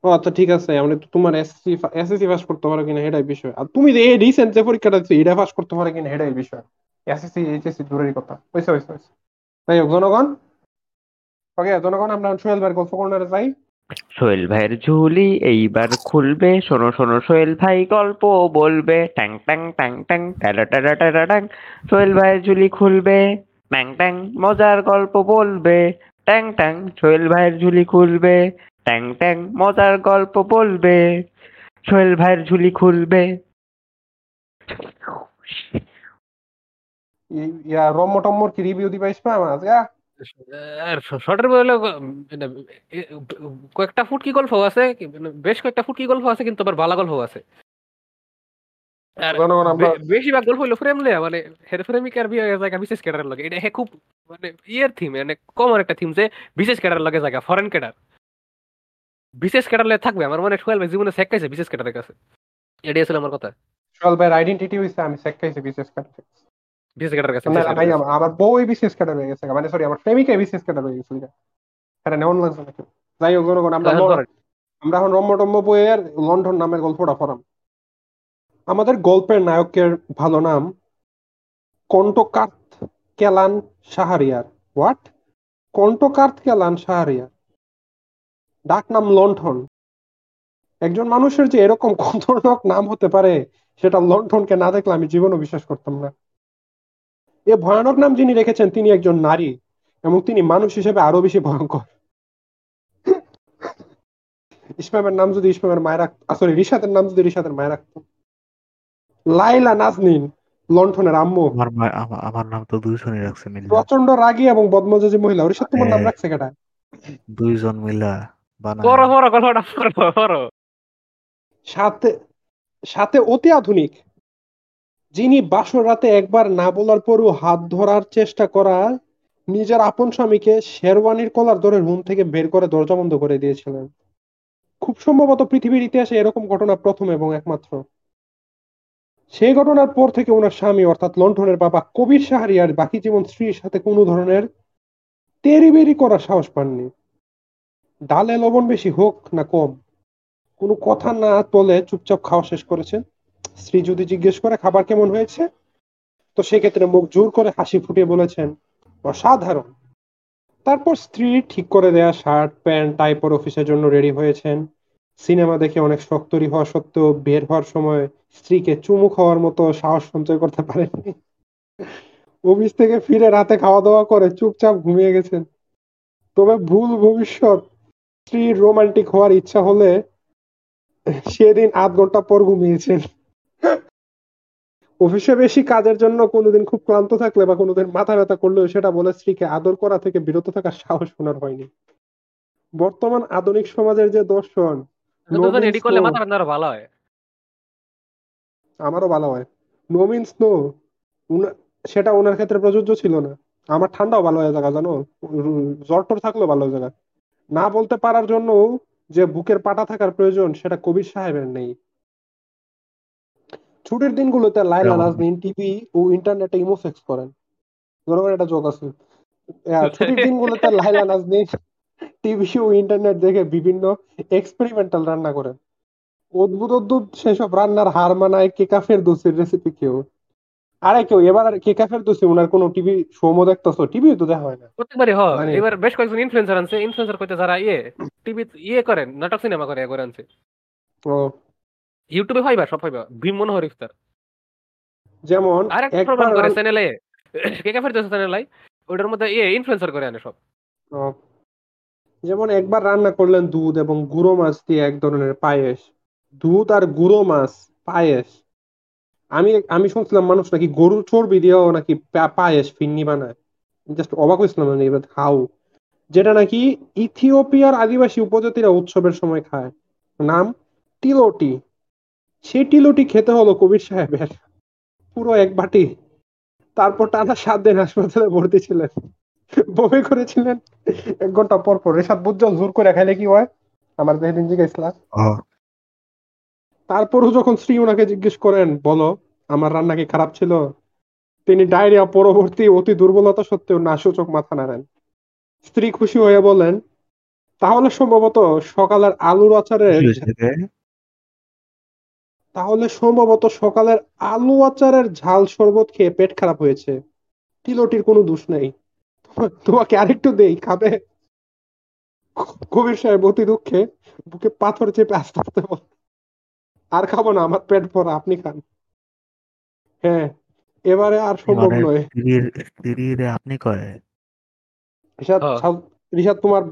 আচ্ছা ঠিক আছে আমরা তো তোমার এসএসসি এসএসসি পাস করতে পারো কিনা এটাই বিষয়। আর তুমি যে এই রিসেন্ট যে পরীক্ষাটা দিচ্ছ এটা পাস করতে পারো কিনা এটাই বিষয়। এসএসসি এইচএসসি দূরেরই কথা। হয়েছে হয়েছে হয়েছে তাই হোক জনগণ? ওকে, জনগণ, আমরা সোহেল ভাইয়ের গল্প কর্নারে যাই সোহেল ভাইয়ের ঝুলি এইবার খুলবে। শোনো শোনো, সোহেল ভাই গল্প বলবে। ট্যাং ট্যাং ট্যাং ট্যাং ট্যারা ট্যারা ট্যারা ট্যাং। সোহেল ভাইয়ের ঝুলি খুলবে। ট্যাং ট্যাং, মজার গল্প বলবে। ট্যাং ট্যাং, সোহেল ভাইয়ের ঝুলি খুলবে। ট্যাং ট্যাং, মজার গল্প বলবে। সোহেল ভাইয়ের ঝুলি খুলবে। ইয়া রম্য টম্মর কি রিভিউ আজকে? আর শর্টের হলো এ- কয়েকটা ফুটকি গল্প আছে? মানে বেশ কয়েকটা ফুটকি গল্প আছে কিন্তু আবার বালা গল্প আছে। বেশিরভাগ গল্প হইল ফ্রেম লে মানে হের জায়গা বিশেষ লাগে। এটা খুব মানে ইয়ের থিম মানে কমন একটা থিম যে বিশেষ ক্যাডার লাগে জায়গা ফরেন ক্যাডার বিশেষ ক্যাডার লাগে থাকবে আমার মনে ভাই জীবনে শেখাইছে বিশেষ ক্যাডারের কাছে। এটাই ছিল আমার কথা। ভাইয়ের আইডেন্টিটি হইছে আমি সেক্কাইছি বিশেষ বিশেষ ক্যাডারের না, ভাই আমার- বিশেষ ক্যাডার হয়ে গেছে মানে সরি আমার বিশেষ ক্যাডার হয়ে গেছে এটা নেওয়ান লাগছে নাকি যাই হোক জনগণ আমরা। আমরা এখন রম্যটম্য বইয়ের লন্ডন নামের গল্পটা পড়াম। আমাদের গল্পের নায়কের ভালো নাম কণ্টকার্থ কেলান সাহারিয়ার হোয়াট কণ্টকার্থ কেলান সাহারিয়ার ডাক নাম লন্ঠন। একজন মানুষের যে এরকম খতরনাক নাম হতে পারে সেটা লন্ঠনকে না দেখলে আমি জীবনও বিশ্বাস করতাম না। এ ভয়ানক নাম যিনি রেখেছেন তিনি একজন নারী এবং তিনি মানুষ হিসেবে আরও বেশি ভয়ঙ্কর। ইসমামের নাম যদি ইসমামের মায়ের রাখতো সরি রিশাদের নাম যদি রিশাদের মায়ের রাখতো। লাইলা নাজনীন লণ্ঠনের আম্মু। আমার আমার নাম তো দুইজনই রাখছে মিল্লা প্রচণ্ড রাগী এবং বদমজাজি মহিলা। রিশাদ তোমার নাম। রাখছে কেটা দুইজন মিলা পড়ো সাথে সাথে অতি আধুনিক। যিনি বাসর রাতে একবার না বলার পরও হাত ধরার চেষ্টা করা নিজের আপন স্বামীকে শেরওয়ানির কলার ধরে রুম থেকে বের করে দরজা বন্ধ করে দিয়েছিলেন। খুব সম্ভবত পৃথিবীর ইতিহাসে এরকম ঘটনা প্রথম এবং একমাত্র। সেই ঘটনার পর থেকে ওনার স্বামী, অর্থাৎ লন্ঠনের বাবা কবির সাহারিয়ার বাকি জীবন স্ত্রীর সাথে কোনো ধরনের তেরিবেরি করার সাহস পাননি। ডালে লবণ বেশি হোক না কম, কোনো কথা না বলে চুপচাপ খাওয়া শেষ করেছেন। স্ত্রী যদি জিজ্ঞেস করে, খাবার কেমন হয়েছে? তো সেক্ষেত্রে মুখ জোর করে হাসি ফুটিয়ে বলেছেন, অসাধারণ। তারপর স্ত্রী ঠিক করে দেয়া শার্ট, প্যান্ট টাই পরে অফিসের জন্য রেডি হয়েছেন। সিনেমা দেখে অনেক শক্তরি হওয়া সত্ত্বেও বের হওয়ার সময় স্ত্রীকে চুমু খাওয়ার মতো সাহস সঞ্চয় করতে পারেননি অফিস থেকে ফিরে রাতে খাওয়া দাওয়া করে চুপচাপ ঘুমিয়ে গেছেন। তবে ভুল ভবিষ্যৎ, স্ত্রীর রোমান্টিক হওয়ার ইচ্ছা হলে সেদিন আধ ঘণ্টা পর ঘুমিয়েছেন। অফিসে বেশি কাজের জন্য কোনোদিন খুব ক্লান্ত থাকলে বা কোনোদিন মাথা ব্যথা করলেও সেটা বলে স্ত্রীকে আদর করা থেকে বিরত থাকার সাহস ওনার হয়নি। বর্তমান আধুনিক সমাজের যে দর্শন আমারও ভালো হয়। নো মিনস নো সেটা ওনার ক্ষেত্রে প্রযোজ্য ছিল না। আমার ঠান্ডাও ভালো হয়ে জায়গা জানো? জ্বর টর থাকলেও ভালো জায়গা। না বলতে পারার জন্য যে বুকের পাটা থাকার প্রয়োজন সেটা কবির সাহেবের নেই। ছুটির দিনগুলোতে লাইলা? নাজনীন টিভি ও ইন্টারনেটে ইমোসেক্স করেন। জনগণ এটা যোগ আছে। ছুটির দিনগুলোতে লাইলা নাজনীন টিভি ও ইন্টারনেট দেখে বিভিন্ন এক্সপেরিমেন্টাল রান্না করেন। অদ্ভুত অদ্ভুত সেসব রান্নার হার মানায় কেকাফের দোষের রেসিপি কেউ। আরে কেউ এবার আর কেকাফের দোষে ওনার কোনো টিভি শোমো দেখতেছো? টিভি তো দেখা হয় না। প্রত্যেকবারই হয়। মানে- এবার বেশ কয়েকজন ইনফ্লুয়েন্সার আনছে। ইনফ্লুয়েন্সার কইতে যারা ইয়ে টিভি ইয়ে করেন নাটক সিনেমা করে করে আনছে। ও ইউটিউবে পাইবা সব পাইবা ভীম মনোহর ইফতার। যেমন আরেকটা প্রোগ্রাম করে চ্যানেলে কে কে ফেরতেছে চ্যানেলে ওটার মধ্যে ইয়ে ইনফ্লুয়েন্সার করে আনে সব। যেমন একবার রান্না করলেন দুধ এবং গুঁড়ো মাছ দিয়ে এক ধরনের পায়েস। দুধ আর গুঁড়ো মাছ পায়েস। আমি আমি শুনছিলাম মানুষ নাকি গরুর চর্বি দিয়েও নাকি পায়েস ফিন্নি বানায়। জাস্ট অবাক হয়েছিলাম আমি হাউ যেটা নাকি ইথিওপিয়ার আদিবাসী উপজাতিরা উৎসবের সময় খায়। নাম টিলোটি সেই টিলোটি খেতে হলো কবির সাহেবের। পুরো এক বাটি। তারপর টানা সাত দিন হাসপাতালে ভর্তি ছিলেন। বমি করেছিলেন। এক ঘণ্টা পর পর। রেশাদ বুজ্জল জোর করে খাইলে কি হয়? আমার যেদিন জিজ্ঞেসলা তারপরও যখন স্ত্রী ওনাকে জিজ্ঞেস করেন বলো আমার রান্না কি খারাপ ছিল? তিনি ডায়রিয়া পরবর্তী অতি দুর্বলতা সত্ত্বেও নাসূচক মাথা নাড়েন। স্ত্রী খুশি হয়ে বলেন তাহলে সম্ভবত সকালের আলুর আচারের কি হয়েছে রে? তাহলে সম্ভবত সকালের আলু আচারের ঝাল শরবত খেয়ে পেট খারাপ হয়েছে। তিলটির কোনো দোষ নেই। তোমাকে আরেকটু দেই খাবে? কবির সাহেব অতি দুঃখে বুকে পাথর চেপে আস্তে আস্তে বলে, আর খাব না আমার পেট ভরা আপনি খান। হ্যাঁ এবারে আর সম্ভব নয়। আপনি কয়? রিশাদ হ্যাঁ। তোমার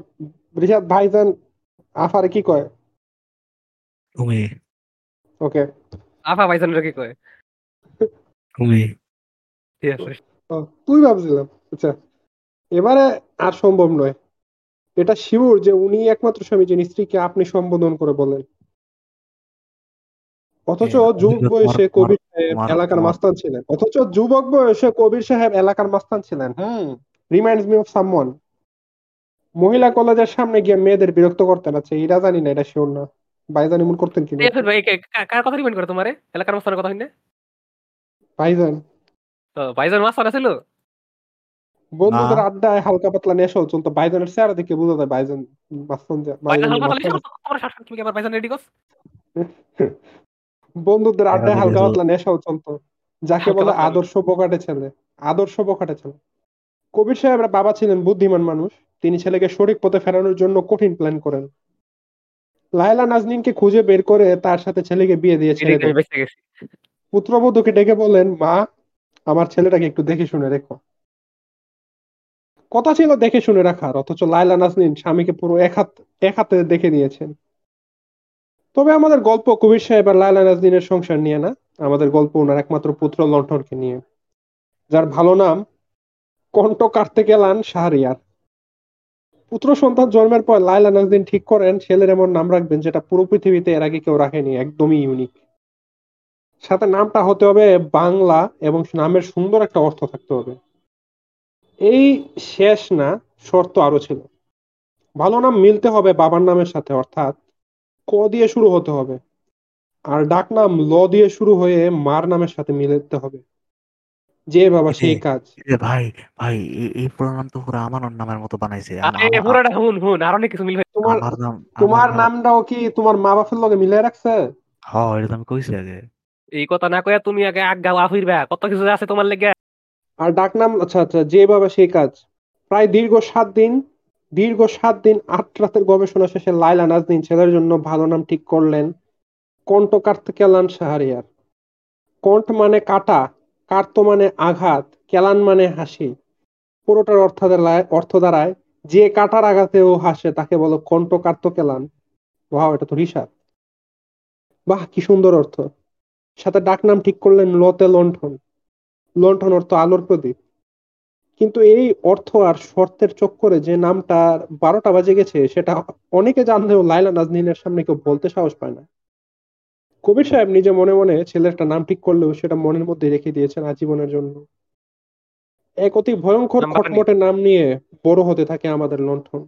রিশাদ ভাইজান আফারে কি কয়? তুমি ওকে। আফা ভাইজানের কি কয়? তুমি। ঠিক আছে। তুই ভাবছিলাম আচ্ছা এবারে আর সম্ভব নয়। এটা শিওর যে উনি একমাত্র স্বামী যিনি স্ত্রীকে আপনি সম্বোধন করে বলেন। অথচ হ্যাঁ, যুবক বয়সে কবির সাহেব এলাকার মাস্তান ছিলেন। অথচ যুবক বয়সে কবির সাহেব এলাকার মাস্তান ছিলেন। Hmm reminds me of someone মহিলা কলেজের সামনে গিয়ে মেয়েদের বিরক্ত করতেন আচ্ছা এটা জানি না এটা শিওর না। ভাইজান এমন করতেন এই ভাই কার কথা রিমাইন্ড করে তোমারে? এলাকার মাস্তানের কথা হইনে ভাইজান। তো ভাইজান মাস্তান আছিল বন্ধুদের। আড্ডায় হালকা পাতলা নেশাও চলতো। ভাইজানের চেহারা দেখে বোঝা যায় ভাইজান মাস্তান যে- ভাইজান ভাইজান হালকা মাস্তান- তাহলে তোমার শাসন তুমি কি আবার ভাইজান রেডি করছ? বন্ধুদের আড্ডায় হালকা পাতলা নেশাও চলতো। যাকে বলে আদর্শ বোকাটে ছেলে আদর্শ বোকাটে ছেলে। কবির সাহেবের বাবা ছিলেন বুদ্ধিমান মানুষ। তিনি ছেলেকে সঠিক পথে ফেরানোর জন্য কঠিন প্ল্যান করেন। লায়লা নাজনীনকে খুঁজে বের করে তার সাথে ছেলেকে বিয়ে দিয়ে ছেড়ে এদিকে দেন আমি বেঁচে গেছি। পুত্রবধূকে ডেকে বলেন মা আমার ছেলেটাকে একটু দেখে শুনে রেখো। কথা ছিল দেখে শুনে রাখার অথচ লায়লা নাজনীন স্বামীকে পুরো এক হাত এক হাতে দেখে দিয়েছেন তবে আমাদের গল্প কবির সাহেব আর লায়লা নাজনীনের সংসার নিয়ে না আমাদের গল্প ওনার একমাত্র পুত্র লন্ঠনকে নিয়ে। যার ভালো নাম কণ্ঠ কাটতে গেলান শাহরিয়ার। পুত্র সন্তান জন্মের পর লায়লা নাজদিন ঠিক করেন, ছেলের এমন নাম রাখবেন যেটা পুরো পৃথিবীতে এর আগে কেউ রাখেনি, একদমই ইউনিক সাথে নামটা হতে হবে বাংলা এবং নামের সুন্দর একটা অর্থ থাকতে হবে। এই শেষ না, শর্ত আরও ছিল। ভালো নাম মিলতে হবে বাবার নামের সাথে, অর্থাৎ ক দিয়ে শুরু হতে হবে। আর ডাক নাম ল দিয়ে শুরু হয়ে মার নামের সাথে মিলতে হবে। যে বাবা সেই কাজ। এ ভাই ভাই এই পুরো নাম তো পুরো আমার নামের মতো বানাইছে। আরে পুরোটা হুন হুন আর অনেক কিছু মিল তোমার নাম তোমার নামটাও কি তোমার মা বাপের লগে মিলে রাখছে? হ্যাঁ এটা তো আমি কইছি আগে। এই কথা না কইয়া তুমি আগে আজ্ঞা আফির ব্যা কত কিছু আছে তোমার লেগে? আর ডাকনাম আচ্ছা আচ্ছা যে বাবা সেই কাজ। প্রায় দীর্ঘ সাত দিন দীর্ঘ সাত দিন আট রাতের গবেষণা শেষে লাইলা নাজনীন ছেলের জন্য ভালো নাম ঠিক করলেন কণ্ঠ কাটতে কেলান শাহরিয়ার। কণ্ঠ মানে কাটা কার্ত মানে আঘাত, কেলান মানে হাসি। পুরোটার অর্থ দাঁড়ায় অর্থ দাঁড়ায় যে কাটার আঘাতেও হাসে, তাকে বলো কণ্ঠ কার্ত কেলান। বাহ এটা তো রিসাদ বাহ, কি সুন্দর অর্থ। সাথে ডাকনাম ঠিক করলেন লতে লণ্ঠন। লণ্ঠন অর্থ আলোর প্রদীপ। কিন্তু এই অর্থ আর শর্তের চক্করে যে নামটা বারোটা বাজে গেছে, সেটা অনেকে জানলেও লাইলা নাজনীনের সামনে কেউ বলতে সাহস পায় না। কবির সাহেব নিজে মনে মনে ছেলেটা নাম ঠিক করলেও সেটা মনের মধ্যে রেখে দিয়েছেন আজীবনের জন্য। এক অতি ভয়ঙ্কর খটমটে নাম নিয়ে বড় হতে থাকে আমাদের লণ্ঠন।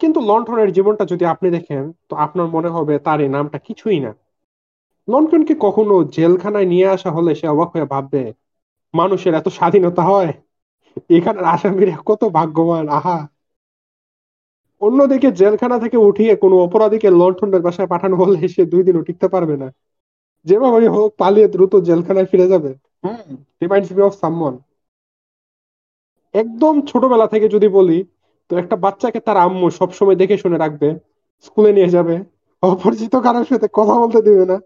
কিন্তু লণ্ঠনের জীবনটা যদি আপনি দেখেন তো আপনার মনে হবে তার এই নামটা কিছুই না। লণ্ঠনকে কখনো জেলখানায় নিয়ে আসা হলে সে অবাক হয়ে ভাববে মানুষের এত স্বাধীনতা হয়। এখানের আসামিরা কত ভাগ্যবান আহা। অন্যদিকে জেলখানা থেকে উঠিয়ে কোনো অপরাধীকে লণ্ঠনের বাসায় পাঠানো হলে সে দুই দিনও টিকতে পারবে না। যেভাবে হোক পালিয়ে দ্রুত জেলখানায় ফিরে যাবে। রিমাইন্ডস মি অফ সামওয়ান একদম ছোটবেলা থেকে যদি বলি তো একটা বাচ্চাকে তার আম্মু সবসময় দেখে শুনে রাখবে স্কুলে নিয়ে যাবে অপরিচিত কারোর সাথে কথা বলতে দিবে না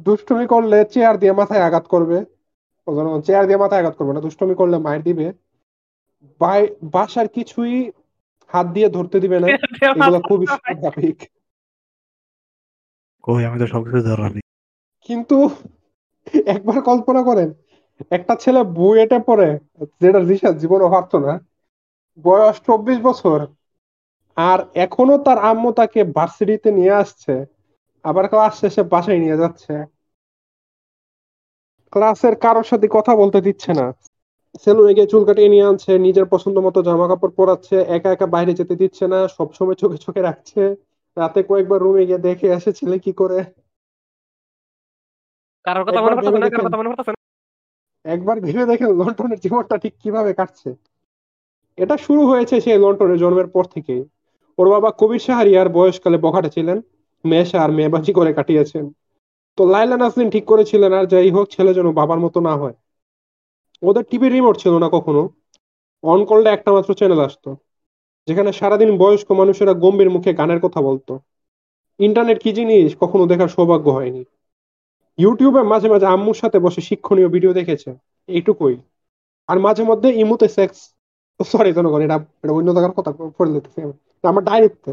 দুষ্টুমি করলে চেয়ার দিয়ে মাথায় আঘাত করবে। চেয়ার দিয়ে মাথায় আঘাত করবে না দুষ্টুমি করলে মায়ের দিবে। বাই- বাসার কিছুই হাত দিয়ে ধরতে দিবে না। এগুলো খুবই স্বাভাবিক। কই আমি তো সবকিছু ধরানি কিন্তু একবার কল্পনা করেন একটা ছেলে বুয়েটে পড়ে যেটা রিসার্চ জীবনে ভাবতো না বয়স চব্বিশ বছর আর এখনও তার আম্মু তাকে ভার্সিটিতে নিয়ে আসছে আবার ক্লাস শেষে বাসায় নিয়ে যাচ্ছে। ক্লাসের কারোর সাথে কথা বলতে দিচ্ছে না। সেলুনে গিয়ে চুল কাটিয়ে নিয়ে আনছে নিজের পছন্দ মতো জামা কাপড় পরাচ্ছে একা একা বাইরে যেতে দিচ্ছে না সবসময় চোখে চোখে রাখছে। রাতে কয়েকবার রুমে গিয়ে দেখে আসে ছেলে কি করে। কারোর কথা একবার মনে না ভেবে কারোর দেখেন। কথা মনে পড়তেছে না। একবার ভেবে দেখেন লন্ডনের জীবনটা ঠিক কীভাবে কাটছে। এটা শুরু হয়েছে সেই লন্ডনের জন্মের পর থেকে। ওর বাবা কবির শাহরিয়ার বয়সকালে বখাটে ছিলেন। মেয়েশা আর মেয়েবাজি করে কাটিয়েছেন। তো লাইলা নাসরিন ঠিক করেছিলেন আর যাই হোক ছেলে যেন বাবার মতো না হয়। ওদের টিভি রিমোট ছিল না কখনো। অন করলে একটা মাত্র চ্যানেল আসতো। যেখানে সারাদিন বয়স্ক মানুষেরা গম্ভীর মুখে গানের কথা বলতো। ইন্টারনেট কি জিনিস? কখনো দেখার সৌভাগ্য হয়নি। ইউটিউবে মাঝে মাঝে আম্মুর সাথে বসে শিক্ষণীয় ভিডিও দেখেছে। এইটুকুই। আর মাঝে মধ্যে ইমুতে সেক্স সরি জনগণ এটা এটা অন্য জায়গার কথা, পড়ে। এটা আমার ডায়েরিতে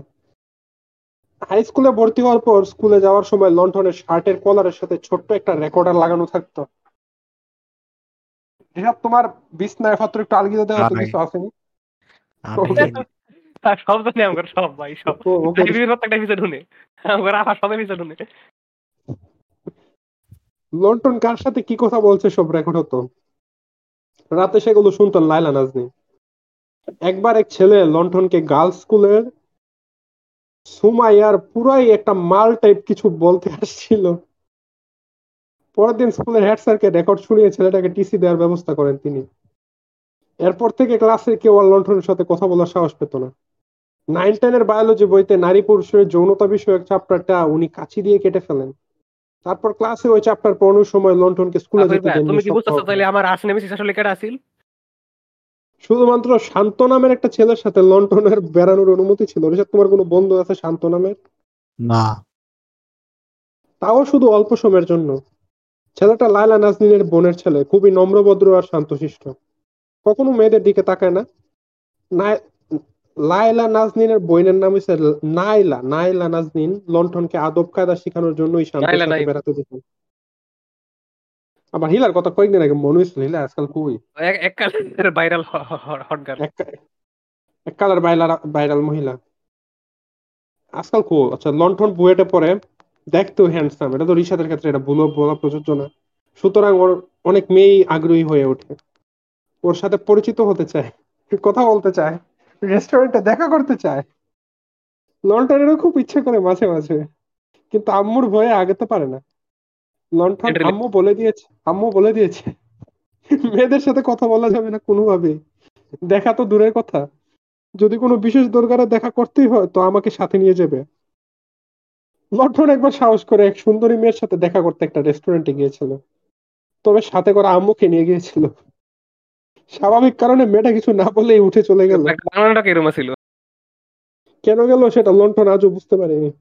হাই স্কুলে ভর্তি হওয়ার পর স্কুলে যাওয়ার সময় লন্ডনের শার্টের কলারের সাথে ছোট্ট একটা রেকর্ডার লাগানো থাকতো। ঋষাদ তোমার বিছনায় পাত্র একটু আলগিয়ে দেওয়া তো কিছু আসেনি সব জানি আমার সব ভাই সব। প্রত্যেকটা আমার আবার সব এপিসোড শুনে। লন্টন কার সাথে কি কথা বলছে সব রেকর্ড হতো? রাতে সেগুলো শুনতেন লাইলা নাজনি। একবার এক ছেলে লন্ঠনকে গার্লস স্কুলের সুমাইয়ার পুরাই একটা মাল টাইপ কিছু বলতে আসছিল। পরের দিন স্কুলের হেড স্যারকে রেকর্ড শুনিয়ে ছেলেটাকে টিসি দেওয়ার ব্যবস্থা করেন তিনি। এরপর থেকে ক্লাসে কেউ আর লন্ঠনের সাথে কথা বলার সাহস পেত না। নাইন টেনের বায়োলজি বইতে নারী পুরুষের যৌনতা বিষয়ক চ্যাপ্টারটা উনি কাছি দিয়ে কেটে ফেলেন। তারপর ক্লাসে ওই চ্যাপ্টার পড়ানোর সময় লন্ঠনকে স্কুলে যেতে ভাই, দেননি তুমি কি বুঝতেছো তাহলে আমার আস আসলে কেটে আসিল? শুধুমাত্র শান্ত নামের একটা ছেলের সাথে লন্ডনের বেড়ানোর অনুমতি ছিল। ঋষাদ তোমার কোনো বন্ধু আছে শান্ত নামের? না। তাও শুধু অল্প সময়ের জন্য। ছেলেটা লায়লা নাজনীনের বোনের ছেলে খুবই নম্রভদ্র আর শান্তশিষ্ট। কখনো মেয়েদের দিকে তাকায় না। লায়লা নাজনীনের বোনের নাম হচ্ছে নাইলা নাইলা নাজনীন লন্ঠনকে আদব কায়দা শেখানোর জন্যই নাইম। বেড়াতে দিতেন আবার হিলার কথা কয়েকদিন আগে মনে হয়েছিল হিলা আজকাল কই? এক- এককালের ভাইরাল হটগার এক এক কালার ভাইরাল মহিলা। আজকাল কো আচ্ছা লন্ঠন বুয়েটে পরে দেখতেও হ্যান্ডসাম এটা তো রিশাদের ক্ষেত্রে এটা ভুলো বলা প্রযোজ্য না। সুতরাং ওর অনেক মেয়েই আগ্রহী হয়ে ওঠে। ওর সাথে পরিচিত হতে চায় কথা বলতে চায় রেস্টুরেন্টে দেখা করতে চায়। লন্ঠনেরও খুব ইচ্ছে করে মাঝে মাঝে কিন্তু আম্মুর ভয়ে আগে তো পারে না। লন্ঠন আম্মু বলে দিয়েছে আম্মু বলে দিয়েছে মেয়েদের সাথে কথা বলা যাবে না কোনোভাবেই। দেখা তো দূরের কথা। যদি কোনো বিশেষ দরকারে দেখা করতেই হয় তো আমাকে সাথে নিয়ে যাবে। লন্ঠন একবার সাহস করে এক সুন্দরী মেয়ের সাথে দেখা করতে একটা রেস্টুরেন্টে গিয়েছিল। তবে সাথে করে আম্মুকে নিয়ে গিয়েছিল। স্বাভাবিক কারণে মেয়েটা কিছু না বলেই উঠে চলে গেল। ছিল? কেন গেল সেটা লন্ঠন আজও বুঝতে পারেনি।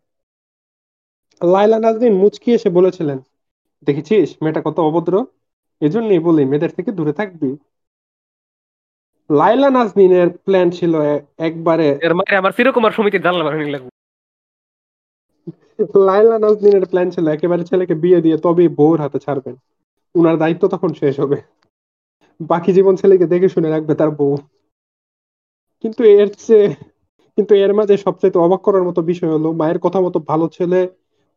লাইলা নাজদিন মুচকি এসে বলেছিলেন দেখেছিস মেয়েটা কত অভদ্র? এজন্যই বলি মেয়েদের থেকে দূরে থাকবি। লাইলা নাজনীনের প্ল্যান ছিল একবারে এর মানে আমার চিরকুমার সমিতির জানলা বানানি লাগবে। লাইলা নাজনীনের প্ল্যান ছিল, একেবারে ছেলেকে বিয়ে দিয়ে তবেই বউর হাতে ছাড়বেন। উনার দায়িত্ব তখন শেষ হবে। বাকি জীবন ছেলেকে দেখে শুনে রাখবে তার বউ। কিন্তু এর চেয়ে, কিন্তু এর মাঝে সবচেয়ে অবাক করার মতো বিষয় হলো, মায়ের কথা মতো ভালো ছেলে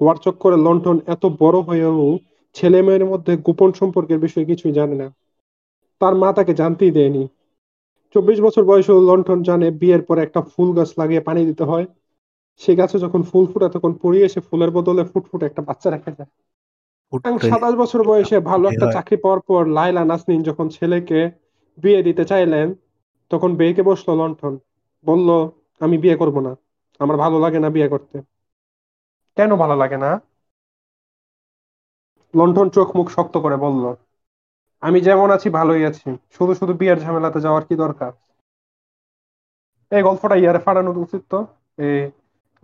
হওয়ার করে লন্ঠন এত বড় হয়েও ছেলে মেয়ের মধ্যে গোপন সম্পর্কের বিষয়ে কিছুই জানে না। তার মা তাকে জানতেই দেয়নি। চব্বিশ বছর বয়সেও লন্ঠন জানে, বিয়ের পরে একটা ফুল গাছ লাগিয়ে পানি দিতে হয়। সে গাছে যখন ফুল ফুটে তখন পড়িয়ে এসে ফুলের বদলে ফুটফুটে একটা বাচ্চা রেখে যায়। সাতাশ বছর বয়সে ভালো একটা চাকরি পাওয়ার পর লাইলা নাসনিন যখন ছেলেকে বিয়ে দিতে চাইলেন তখন বেয়েকে বসল লন্ঠন বলল আমি বিয়ে করব না। আমার ভালো লাগে না বিয়ে করতে। কেন ভালো লাগে না? লন্ঠন চোখ মুখ শক্ত করে বলল আমি যেমন আছি ভালোই আছি। শুধু শুধু বিয়ের ঝামেলাতে যাওয়ার কি দরকার? এই গল্পটা ইয়ারে ফাড়ানো উচিত তো। এই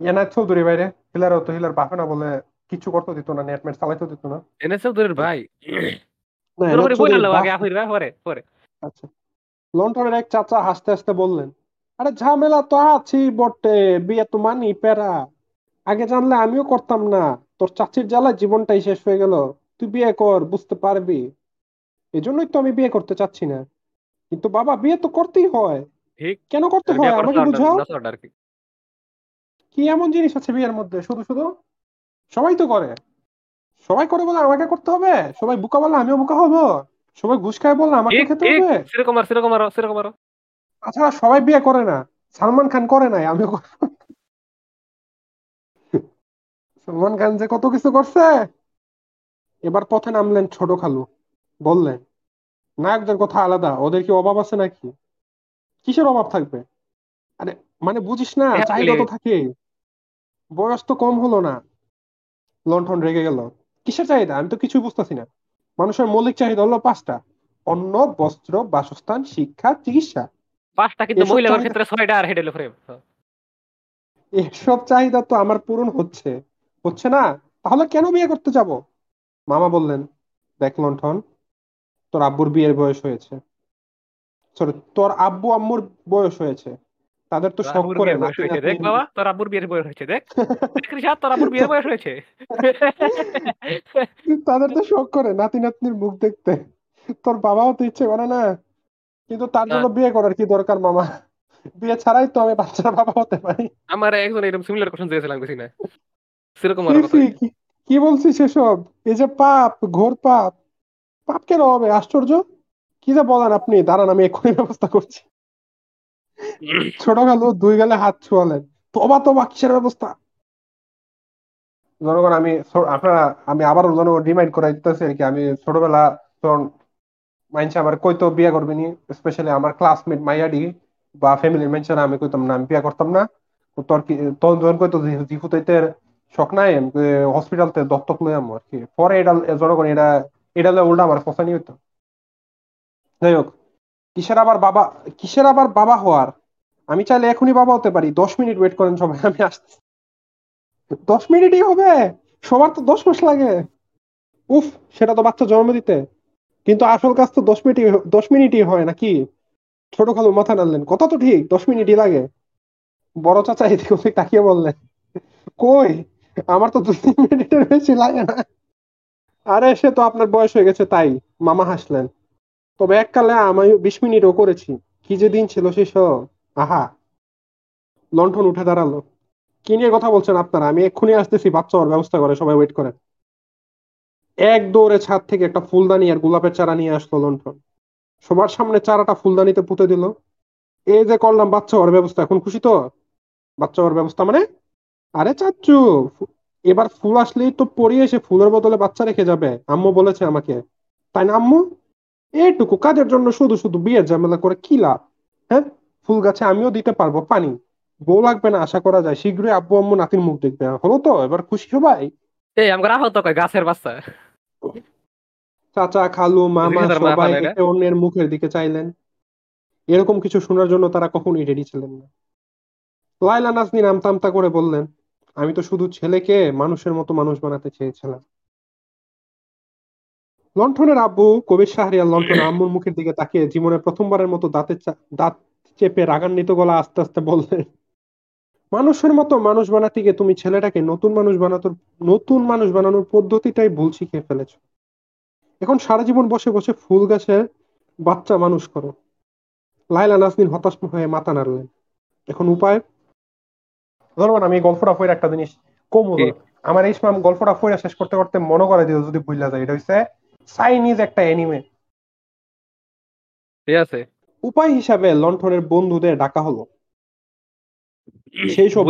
এনায়ত চৌধুরী বাইরে হিলারও তো হিলার বাপে না বলে কিছু করতে দিত না নেট মেট চালাইতে দিত না। এনায়েত চৌধুরীর আগে ভাই? আচ্ছা। লন্ঠনের এক চাচা হাসতে হাসতে বললেন আরে ঝামেলা তো আছি বটে বিয়ে তো মানি প্যারা। আগে জানলে আমিও করতাম না তোর চাচির জ্বালায় জীবনটাই শেষ হয়ে গেল। তুই বিয়ে কর বুঝতে পারবি। এজন্যই তো আমি বিয়ে করতে চাচ্ছি না। কিন্তু বাবা বিয়ে তো করতেই হয়। কেন করতে হয়? আমাকে বুঝাও। কি এমন জিনিস আছে বিয়ের মধ্যে? শুধু শুধু? সবাই তো করে। সবাই করে বলে আমাকে করতে হবে? সবাই বুকা বলে আমিও বুকা হব? সবাই ঘুষ খায় বলে আমাকে খেতে হবে? সেরকম আর সেরকম আরও সেরকম আরও। তাছাড়া সবাই বিয়ে করে না। সালমান খান করে নাই আমিও সালমান খান যে কত কিছু করছে? এবার পথে নামলেন ছোট খালু। বললেন নায়কদের কথা আলাদা ওদের কি অভাব আছে নাকি? কিসের অভাব থাকবে? আরে মানে বুঝিস না হ্যাঁ, চাহিদা তো থাকে বয়স তো কম হলো না। লন্ঠন রেগে গেল। কিসের চাহিদা? আমি তো কিছুই বুঝতেছি না। মানুষের মৌলিক চাহিদা হলো পাঁচটা। অন্ন বস্ত্র বাসস্থান শিক্ষা চিকিৎসা। পাঁচটা কিন্তু এসব মহিলাদের চাহিদা- ক্ষেত্রে ছয়টা আর হেডেল ফ্রেম এসব চাহিদা তো আমার পূরণ হচ্ছে। হচ্ছে না? তাহলে কেন বিয়ে করতে যাব? মামা বললেন দেখ লন্ঠন তোর আব্বুর বিয়ের বয়স হয়েছে। সরি তোর আব্বু আম্মুর বয়স হয়েছে। তাদের তো শখ করে দেখ বাবা তোর আব্বুর বিয়ের বয়স হয়েছে দেখ। রিশাদ, তোর আব্বুর বিয়ের বয়স হয়েছে। তাদের তো শখ করে নাতি নাতনির মুখ দেখতে। তোর বাবাও তো ইচ্ছে করে না। কিন্তু তার জন্য বিয়ে করার কি দরকার মামা? বিয়ে ছাড়াই তো আমি বাচ্চার বাবা হতে পারি। আমার একজন এরকম সিমিলার কোশ্চেন দিয়েছিলাম বেশি না? সেরকম আর কথা কি- কি বলছিস সেসব এই যে পাপ ঘোর পাপ পাপ কেন হবে? আশ্চর্য? কি যে বলেন আপনি? দাঁড়ান আমি এক্ষুনি ব্যবস্থা করছি। ছোট খালু দুই গেলে হাত ছোঁয়ালেন। তোবা তোবা, কিসের ব্যবস্থা? জনগণ, আমি আপনারা, আমি আবারও জনগণ রিমাইন্ড করে দিতেছি আর কি, আমি ছোটবেলা তখন মাইনছে আমার কইতো বিয়ে করবি নি স্পেশালি আমার ক্লাসমেট মাইয়াডি বা ফ্যামিলির মেনশন আমি কইতাম না, আমি বিয়ে করতাম না। তোর কি তখন যখন কইতো যে জিফুতাইতে শখ নাই হসপিটাল তে দত্তক লই আমো আর কি। পরে এটা জনগণ এটা এটা উল্টা আমার ফসানি হইতো। যাই হোক কিসের আবার বাবা, কিসের আবার বাবা হওয়ার? আমি চাইলে এখনই বাবা হতে পারি। দশ মিনিট ওয়েট করেন সবাই, আমি আসছি। দশ মিনিটই হবে? সবার তো দশ মাস লাগে। উফ, সেটা তো বাচ্চা জন্ম দিতে। কিন্তু আসল কাজ তো দশ মিনিটই দশ মিনিটই হয় নাকি? ছোট খালু মাথা নাড়লেন। কথা তো ঠিক, দশ মিনিটই লাগে। বড় চাচা এদিক ওদিক তাকিয়ে বললেন, কই, আমার তো দুই তিন মিনিটের বেশি লাগে না। আরে, সে তো আপনার বয়স হয়ে গেছে, তাই মামা হাসলেন। তবে এককালে আমি বিশ মিনিটও করেছি। কি যে দিন ছিল সব। আহা। লণ্ঠন উঠে দাঁড়াল। কি নিয়ে কথা বলছেন আপনারা? আমি এক্ষুনি আসতেছি বাচ্চা হওয়ার ব্যবস্থা করে, সবাই ওয়েট করেন এক দৌড়ে ছাদ থেকে একটা ফুলদানি আর গোলাপের চারা নিয়ে আসলো লন্ঠন সবার সামনে চারাটা ফুলদানিতে পুঁতে দিল। এই যে করলাম বাচ্চা হওয়ার ব্যবস্থা, এখন খুশি তো? বাচ্চা হওয়ার ব্যবস্থা মানে? আরে চাচ্চু এবার ফুল আসলেই তো পরিয়ে এসে ফুলের বদলে বাচ্চা রেখে যাবে। আম্মু বলেছে আমাকে। তাই না আম্মু? এইটুকু কাজের জন্য শুধু শুধু বিয়ের ঝামেলা করে কি লাভ? হ্যাঁ? ফুল গাছে আমিও দিতে পারব পানি। বউ লাগবে না আশা করা যায়। শীঘ্রই আব্বু আম্মু নাতির মুখ দেখবে। হলো তো? এবার খুশি সবাই এই কয় গাছের বাচ্চা। চাচা খালু মামা সবাই অন্যের মুখের দিকে চাইলেন। এরকম কিছু শোনার জন্য তারা কখনোই রেডি ছিলেন না। লাইলা নাজনীন আমতা আমতা করে বললেন আমি তো শুধু ছেলেকে মানুষের মতো মানুষ বানাতে চেয়েছিলাম। লণ্ঠনের আব্বু কবির শাহরিয়ার লণ্ঠন আম্মুর মুখের দিকে তাকিয়ে জীবনে প্রথমবারের মতো দাঁতে চা- দাঁত চেপে রাগান্বিত গলা আস্তে আস্তে বললেন মানুষের মতো মানুষ বানাতে গিয়ে তুমি ছেলেটাকে নতুন মানুষ বানানোর নতুন মানুষ বানানোর পদ্ধতিটাই ভুল শিখে ফেলেছো। এখন সারা জীবন বসে বসে ফুল গাছের বাচ্চা মানুষ করো লাইলা নাজনীন হতাশ হয়ে মাথা নাড়লেন। এখন উপায়? ধরুন আমি গল্পটা ফের একটা জিনিস কম আমার এই সময় গল্পটা ফেরা শেষ করতে করতে মনে করে দিও যদি ভুললা যায়। এটা হচ্ছে চাইনিজ একটা অ্যানিমে ঠিক আছে। উপায় হিসাবে লন্ঠনের বন্ধুদের ডাকা হলো। সেই সব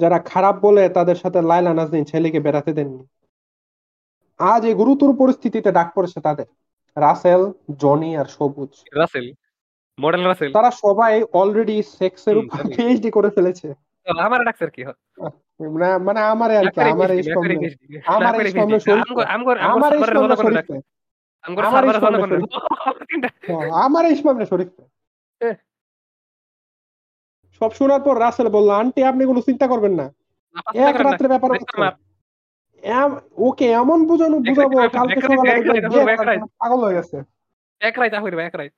যারা খারাপ বলে তাদের সাথে লাইলা নাজনীন ছেলেকে বেড়াতে দেননি। আজ এই গুরুতর পরিস্থিতিতে ডাক পড়েছে তাদের। রাসেল জনি আর সবুজ। রাসেল মডেল রাসেল। তারা সবাই অলরেডি সেক্সের উপর পিএইচডি করে ফেলেছে। আমার ডাক্তার কি মানে- আমারে আর কি আমার এই আমার এই আমার এই শরীফে আমার এই শরীফে। আমার এই শরীফে সব শোনার পর রাসেল বলল আন্টি আপনি কোনো চিন্তা করবেন না। এক রাত্রে ব্যাপার ওকে এমন বুঝানো বুঝাবো কালকে সকালে পাগল হয়ে গেছে। এক রাইত এক রাইত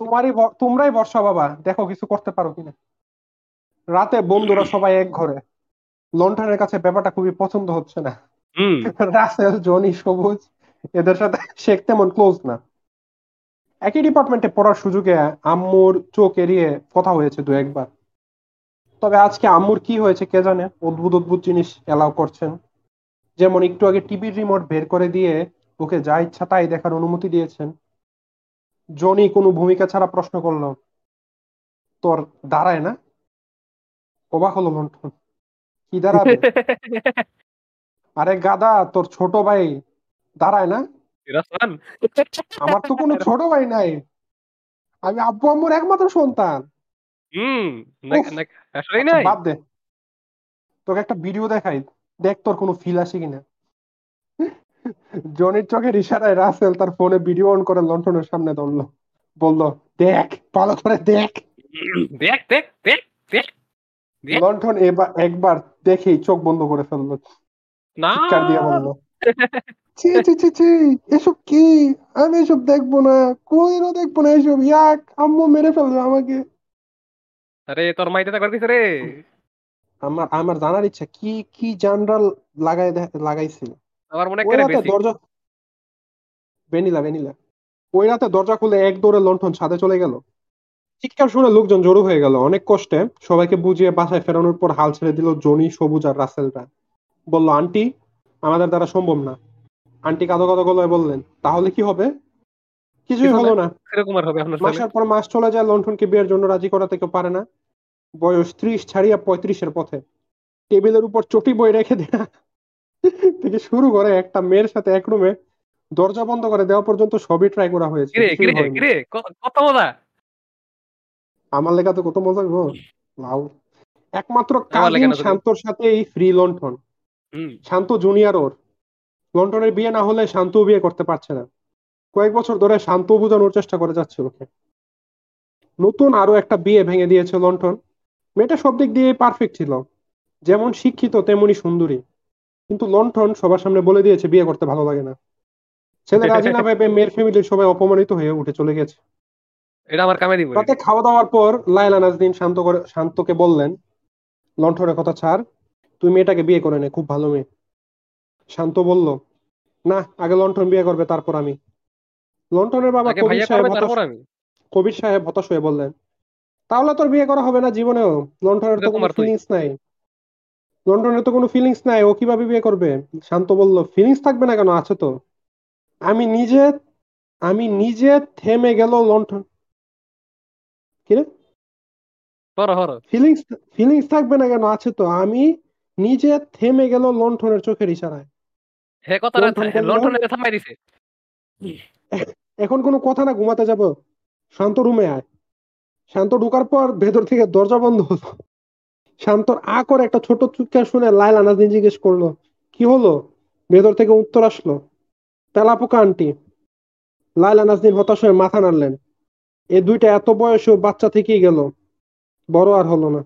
তোমারই তোমরাই বর্ষা বাবা। দেখো কিছু করতে পারো কিনা। রাতে বন্ধুরা সবাই এক ঘরে। লন্ঠনের কাছে ব্যাপারটা খুবই পছন্দ হচ্ছে না। রাসেল জনি সবুজ। এদের সাথে শেখ তেমন ক্লোজ না। একই ডিপার্টমেন্টে পড়ার সুযোগে আম্মুর চোখ এড়িয়ে কথা হয়েছে দু একবার। তবে আজকে আম্মুর কি হয়েছে কে জানে? অদ্ভুত অদ্ভুত জিনিস এলাও করছেন। যেমন একটু আগে টিভির রিমোট বের করে দিয়ে ওকে যা ইচ্ছা তাই দেখার অনুমতি দিয়েছেন। জনি কোনো ভূমিকা ছাড়া প্রশ্ন করল তোর দাঁড়ায় না? অবাক হলো লণ্ঠন কি দাঁড়াবে? আরে গাদা তোর ছোট ভাই দাঁড়ায় না? আমার তো কোনো ছোট ভাই নাই। আমি আব্বু আম্মুর একমাত্র সন্তান। আচ্ছা, বাদ দে। তোকে একটা ভিডিও দেখাই। দেখ তোর কোনো ফিল আসে কিনা। জনির চোখের ইশারায় রাসেল তার ফোনে ভিডিও অন করে লন্ঠনের সামনে ধরলো বলল দেখ ভালো করে দেখ। দেখ দেখ দেখ দেখ। লন্ঠন এবার একবার দেখেই চোখ বন্ধ করে ফেলল। না। চিৎকার দিয়ে বলল ছি ছি ছি ছি এসব কি? আমি এসব দেখব না। কোনোদিনও দেখব না এসব। ইয়াক আম্মু মেরে ফেলবে আমাকে। আরে তোর মাইতে থাকার কিছু রে। আমার আমার জানার ইচ্ছা কি কি জানরাল লাগাই দে- লাগাইছি আমার মনে করে দরজা ভ্যানিলা ভ্যানিলা। ওই রাতে দরজা খুলে এক দৌড়ে লণ্ঠন ছাদে চলে গেল। চিৎকার শুনে লোকজন জড়ো হয়ে গেল। অনেক কষ্টে সবাইকে বুঝিয়ে বাসায় ফেরানোর পর হাল ছেড়ে দিল জনি সবুজ আর রাসেলরা বলল আন্টি আমাদের দ্বারা সম্ভব না। আন্টি কাঁদো কাঁদো গলায় বললেন তাহলে কি হবে? কিছুই হলো না। মাসের পর মাস চলে যায় লণ্ঠনকে বিয়ের জন্য রাজি করাতে কেউ পারে না। বয়স ত্রিশ ছাড়িয়া পঁয়ত্রিশের পথে। টেবিলের উপর চটি বই রেখে দেয়া। থেকে শুরু করে একটা মেয়ের সাথে এক রুমে দরজা বন্ধ করে দেওয়া পর্যন্ত সবই ট্রাই করা হয়েছে। কত মজা? আমার লেখা তো কত মজা গো। লাউ। একমাত্র কাজিন। শান্তর সাথে এই ফ্রি লণ্ঠন। হুম। শান্ত জুনিয়র ওর। লন্ডনের বিয়ে না হলে শান্ত বিয়ে করতে পারছে না। কয়েক বছর ধরে শান্ত বোঝানোর চেষ্টা করে যাচ্ছে ওকে। নতুন আরও একটা বিয়ে ভেঙে দিয়েছে লন্ঠন মেয়েটা সব দিক দিয়ে পারফেক্ট ছিল। যেমন শিক্ষিত তেমনি সুন্দরী। কিন্তু লন্ঠন সবার সামনে বলে দিয়েছে বিয়ে করতে ভালো লাগে না। ছেলে রাজি না ভেবে মেয়ের ফ্যামিলির সবাই অপমানিত হয়ে উঠে চলে গেছে। এটা আমার কামে দিব রাতে খাওয়া দাওয়ার পর লাইলা নাজদিন শান্ত করে শান্তকে বললেন লণ্ঠনের কথা ছাড় তুই মেয়েটাকে বিয়ে করে নে খুব ভালো মেয়ে। শান্ত বলল না আগে লণ্ঠন বিয়ে করবে তারপর আমি। লণ্ঠনের বাবা কবির সাহেব হতাশ কবির সাহেব হতাশ হয়ে বললেন তাহলে তোর বিয়ে করা হবে না জীবনেও? লন্ঠনের তো কোনো ফিলিংস নাই। লন্ডনের তো কোনো ফিলিংস নাই ও কীভাবে বিয়ে করবে? শান্ত বলল ফিলিংস থাকবে না কেন? আছে তো। আমি নিজে আমি নিজে থেমে গেল লণ্ঠন কিরে ফিলিংস ফিলিংস থাকবে না কেন? আছে তো। আমি নিজে থেমে গেল লণ্ঠনের চোখের ইশারায়। হে কথা বলল? লন্ডনে থামাই দিছে। এখন কোনো কথা না ঘুমাতে যাব। শান্ত রুমে আয়। শান্ত ঢোকার পর ভেতর থেকে দরজা বন্ধ হলো। শান্তর আ করে একটা ছোট চিৎকার শুনে লাইলা নাজদিন জিজ্ঞেস করল কি হলো? ভেতর থেকে উত্তর আসলো তেলাপোকা আন্টি। লাইলা নাজদিন হতাশ হয়ে মাথা নাড়লেন এ দুইটা এত বয়সেও বাচ্চা থেকেই গেল বড় আর হলো না।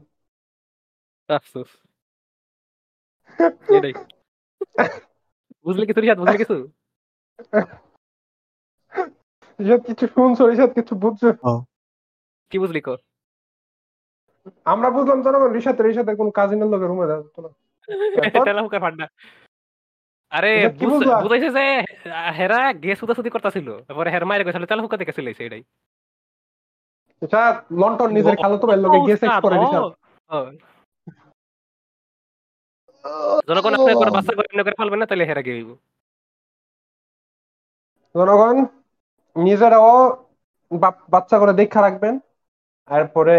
আফসোস। এটাই। বুঝলি রিহাত বুঝলি কিছু? রিশাদ কিছু শুনছো রিশাদ কিছু বুঝছ। কি বুঝলি কর? আমরা বুঝলাম জনগণ রিশাদ রিশাদের কোন কাজিনের লোকের রুমে যাচ্ছে না। আরে? বুঝাইছে যে হেরা গেস উদাসুদি করতেছিল তারপরে হের মায়ের গেছিল দেখে চলেছে এটাই। রিশাদ লন্ডন নিজের খালাতো ভাইয়ের করে জনগণ আপনি করে বাচ্চা করে ফেলবেন না তাহলে হেরা গিয়ে জনগণ নিজেরাও বাচ্চা করে দেখা রাখবেন তারপরে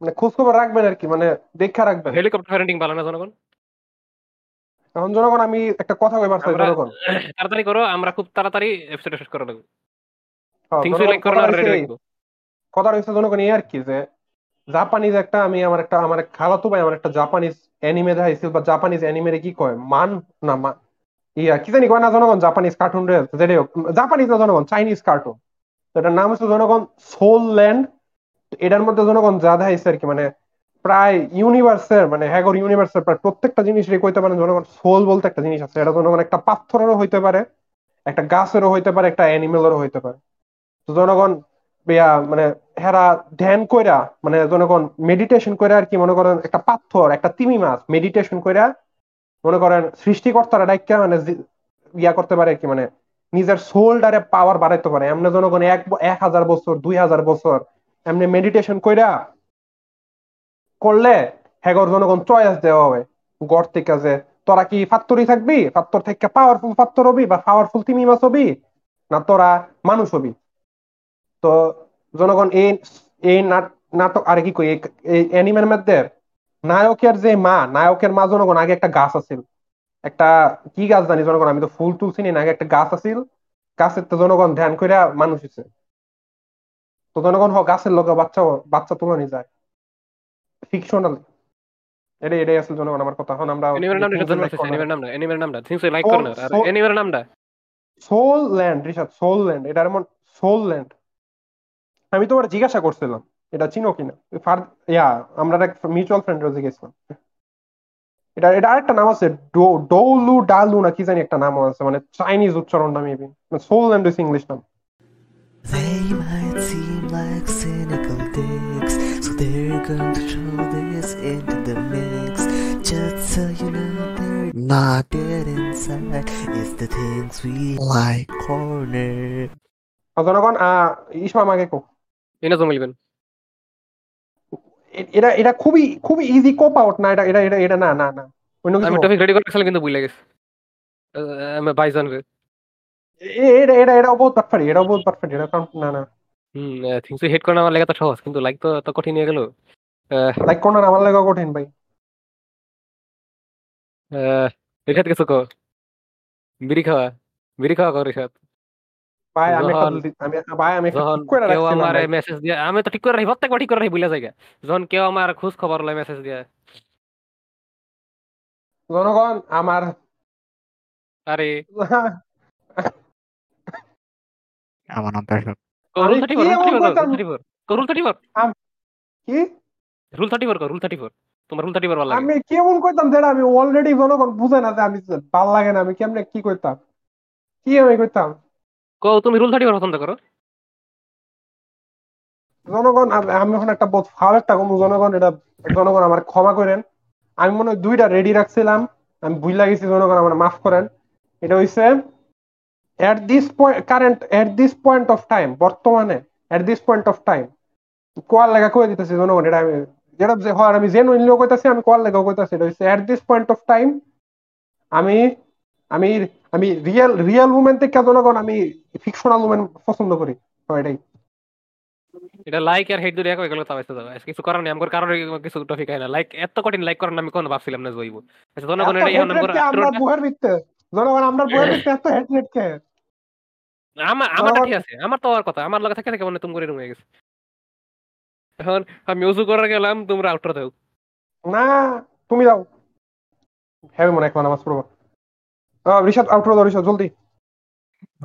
মানে খোঁজ খবর রাখবেন আর কি মানে দেখা রাখবেন। হেলিকপ্টার প্যারেন্টিং ভালো না জনগণ? এখন জনগণ আমি একটা কথা কইবার চাই জনগণ। তাড়াতাড়ি করো আমরা খুব তাড়াতাড়ি এপিসোড শেষ করে দেবো থিংস লাইক করো কথা রেডি রাখব কথা হয়েছে জনগণ এই আর কি যে জাপানিজ একটা আমি আমার একটা আমার খালাতো ভাই আমার একটা জাপানিজ অ্যানিমে দেখাইছিল বা জাপানিজ অ্যানিমেরে কি কয় মান না মা ইয়া কি জানি কয় না জনগণ জাপানিজ কার্টুন রে যেটাই হোক জাপানিজ না জনগণ চাইনিজ কার্টুন এটার নাম হচ্ছে জনগণ সোল ল্যান্ড এটার মধ্যে জনগণ যা দেখাইছে আর কি মানে প্রায় ইউনিভার্সের মানে হ্যাগর ইউনিভার্সের প্রায় প্রত্যেকটা জিনিসেরই কইতে পারেন জনগণ সোল বলতে একটা জিনিস আছে। এটা জনগণ একটা পাথরেরও হইতে পারে, একটা গাছেরও হইতে পারে, একটা অ্যানিমেলেরও হইতে পারে। তো জনগণ মানে হেরা ধ্যান কইরা মানে জনগণ মেডিটেশন কইরা আর কি মনে করেন একটা পাথর, একটা তিমি মাছ মেডিটেশন কইরা মনে করেন সৃষ্টিকর্তারা ডাইকা মানে ইয়া করতে পারে কি মানে নিজের সোলটারে পাওয়ার বাড়াইতে পারে। এমনি জনগণ এক এক হাজার বছর, দুই হাজার বছর এমনি মেডিটেশন কইরা করলে হেগর জনগণ চয়েস দেওয়া হবে। গড় থেকে যে তোরা কি ফাত্তরি থাকবি? ফাত্তর থেকে পাওয়ারফুল ফাত্তর হবি বা পাওয়ারফুল তিমি মাছ হবি? না তোরা মানুষ হবি? তো জনগণ এই এই নাটক, আর কি কই, এই- অ্যানিমের মধ্যে নায়কের যে মা, নায়কের মা জনগণ আগে একটা গাছ আছিল। একটা কি গাছ জানি জনগণ, আমি তো ফুল চিনি না, আগে একটা গাছ আছিল। গাছের তো জনগণ ধ্যান কইরা মানুষ হইছে। তো জনগণ হ গাছের লোকে বাচ্চা বাচ্চা তুলানি যায়। ফিকশনাল এটাই এটাই আসলে জনগণ আমার কথা। এখন আমরা এনিমের চাচ্ছি এনিমের নামটা থিংস লাইক করো না আর এনিমের নামটা? Soul land Rishad soul land এটা এমন সোল ল্যান্ড আমি তোমার জিজ্ঞাসা করছিলাম এটা চিনো কিনা? ফার- ইয়া আমরা এক মিউচুয়াল ফ্রেন্ডের জিজ্ঞেসলাম এটা এটা আরেকটা নাম আছে ডৌলু ডালু না কি জানি একটা নাম আছে মানে চাইনিজ উচ্চারণটা maybe soul land is English নাম। They might seem like cynical dicks, so they're going to throw this into the mix. Just so you know, they're Not dead inside is the things we like corner. জনগণ আহ, ইসমা কো এনে জমিলবেন এ- এটা এটা খুবই খুবই easy কোপ out না এটা এটা এটা এটা না না না অন্য কিছু আমি টপিক রেডি করে রাখছিলাম কিন্তু ভুলে গেছি আমি বাইজন রে এ- এটা এটা এটাও বহুত পারফেক্ট এটাও বহুত পারফেক্ট এটা কারণ না না। হুম থিংস হেড করা আমার লেগে তো সহজ কিন্তু লাইক তো তো কঠিন হয়ে গেল। লাইক কোন আমার লাগা কঠিন ভাই। রিসাদ কিছু কো? বিড়ি খাওয়া বিড়ি খাওয়া কো ভাই আমি। আমি ভাই আমি করে রাখছিলাম আমার মেসেজ দিয়ে আমি তো ঠিক করে রাখি প্রত্যেকবার ঠিক করে রাখি ভুলে যাই গা। যখন কেউ আমার খোঁজ খবর লয় মেসেজ দিয়ে। জনগণ আমার আরে। আমার নাম পেশক রুল আমি থার্টি কি ফোর এমন রুল করতাম? Thirty four roll thirty four কি? Roll thirty four roll thirty four তোমার রুল থার্টি ফোর ভালো লাগে। আমি কেমন কইতাম যেটা আমি অলরেডি জনগণ বুঝে না যে আমি ভালো লাগে না আমি কেমনে কি কইতাম কি আমি কইতাম কো তুমি রুল থার্টি ফোর পছন্দ করো। জনগণ আমি এখন একটা বহুত একটা কম জনগণ এটা জনগণ আমার ক্ষমা করেন। আমি মনে হয় দুইটা রেডি রাখছিলাম। আমি ভুল গেছি জনগণ আমার মাফ করেন। এটা হইছে at this current at this point of time বর্তমানে at this point of time কোয়ার লেখা কই দিতেছি জনগণ এটা আমি যেটা যে হয় আমি লোক কইতাছি আমি কোয়ার লেখা কইতাছি এটা হইছে at this point of time আমি আমি আমি রিয়েল রিয়েল উমেন থেকে জনগণ আমি ফিকশনাল উমেন পছন্দ করি এটাই এটা লাইক আর হেড দুটো এক গেল তাও আসতে যাবে। কিছু করার নেই আমার কারোর কিছু টপিক হয় না। লাইক এত কঠিন লাইক করার আমি কোনো ভাবছিলাম না আচ্ছা জনগণ এটা এখন আমরা ভিত্তে জনগণ আমরা বুয়ের ভিত্তে এত হেট্রেট কে? আমার জনগণ- ঠিক আছে আমার তো আর কথা আমার লগে থাকে থাকে মানে তুমি করে রুমে গেছে। এখন আমি উজু গেলাম তোমরা আউটার দাও। না তুমি যাও হ্যাঁ মনে নামাজ পড়ব। আহ, রিশাদ আউটরো দাও রিশাদ জলদি।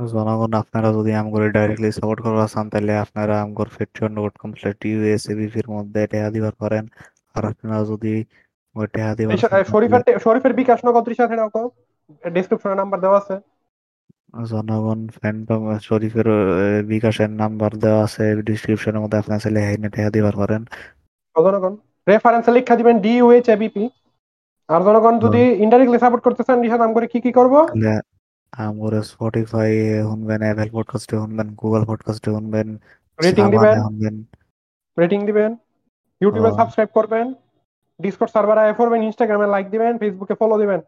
জনগণ আপনারা যদি আমগরে ডাইরেক্টলি সাপোর্ট করবা চান তাহলে আপনারা আমগর পেট্রিয়ন ডট কম স্ল্যাশ টিউএসএবিপির মধ্যে টেহা দিবার পারেন। আর আপনারা যদি টেহা দিবার শরীফের শরীফের বিকাশ নগদ হেডাও কো ডেসক্রিপশনে নাম্বার দেওয়া আছে। জনগণ ফ্যান্টম শরীফের বিকাশের নাম্বার দেওয়া আছে। ডিসক্রিপশনের মধ্যে আপনারা চাইলে হেনে টেহা দিবার পারেন। তো জনগণ রেফারেন্সে লিখা দিবেন ডি ইউএইচ এবিপি আর জনগণ যদি ইনডাইরেক্টলি সাপোর্ট করতে চান নাম করে কি কি করব? আমগরে স্পটিফাই শুনবেন অ্যাপেল পডকাস্টে শুনবেন গুগল পডকাস্টে শুনবেন রেটিং দিবেন। রেটিং দিবেন ইউটিউবে সাবস্ক্রাইব করবেন ডিসকর্ড সার্ভারে আয় করবেন ইনস্টাগ্রামে লাইক দিবেন ফেসবুকে ফলো দিবেন।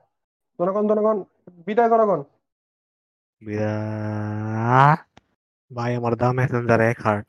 জনগণ জনগণ বিদায় জনগণ। বিদায়। ভাই আমার দাম মেসেঞ্জার এক হার্ট।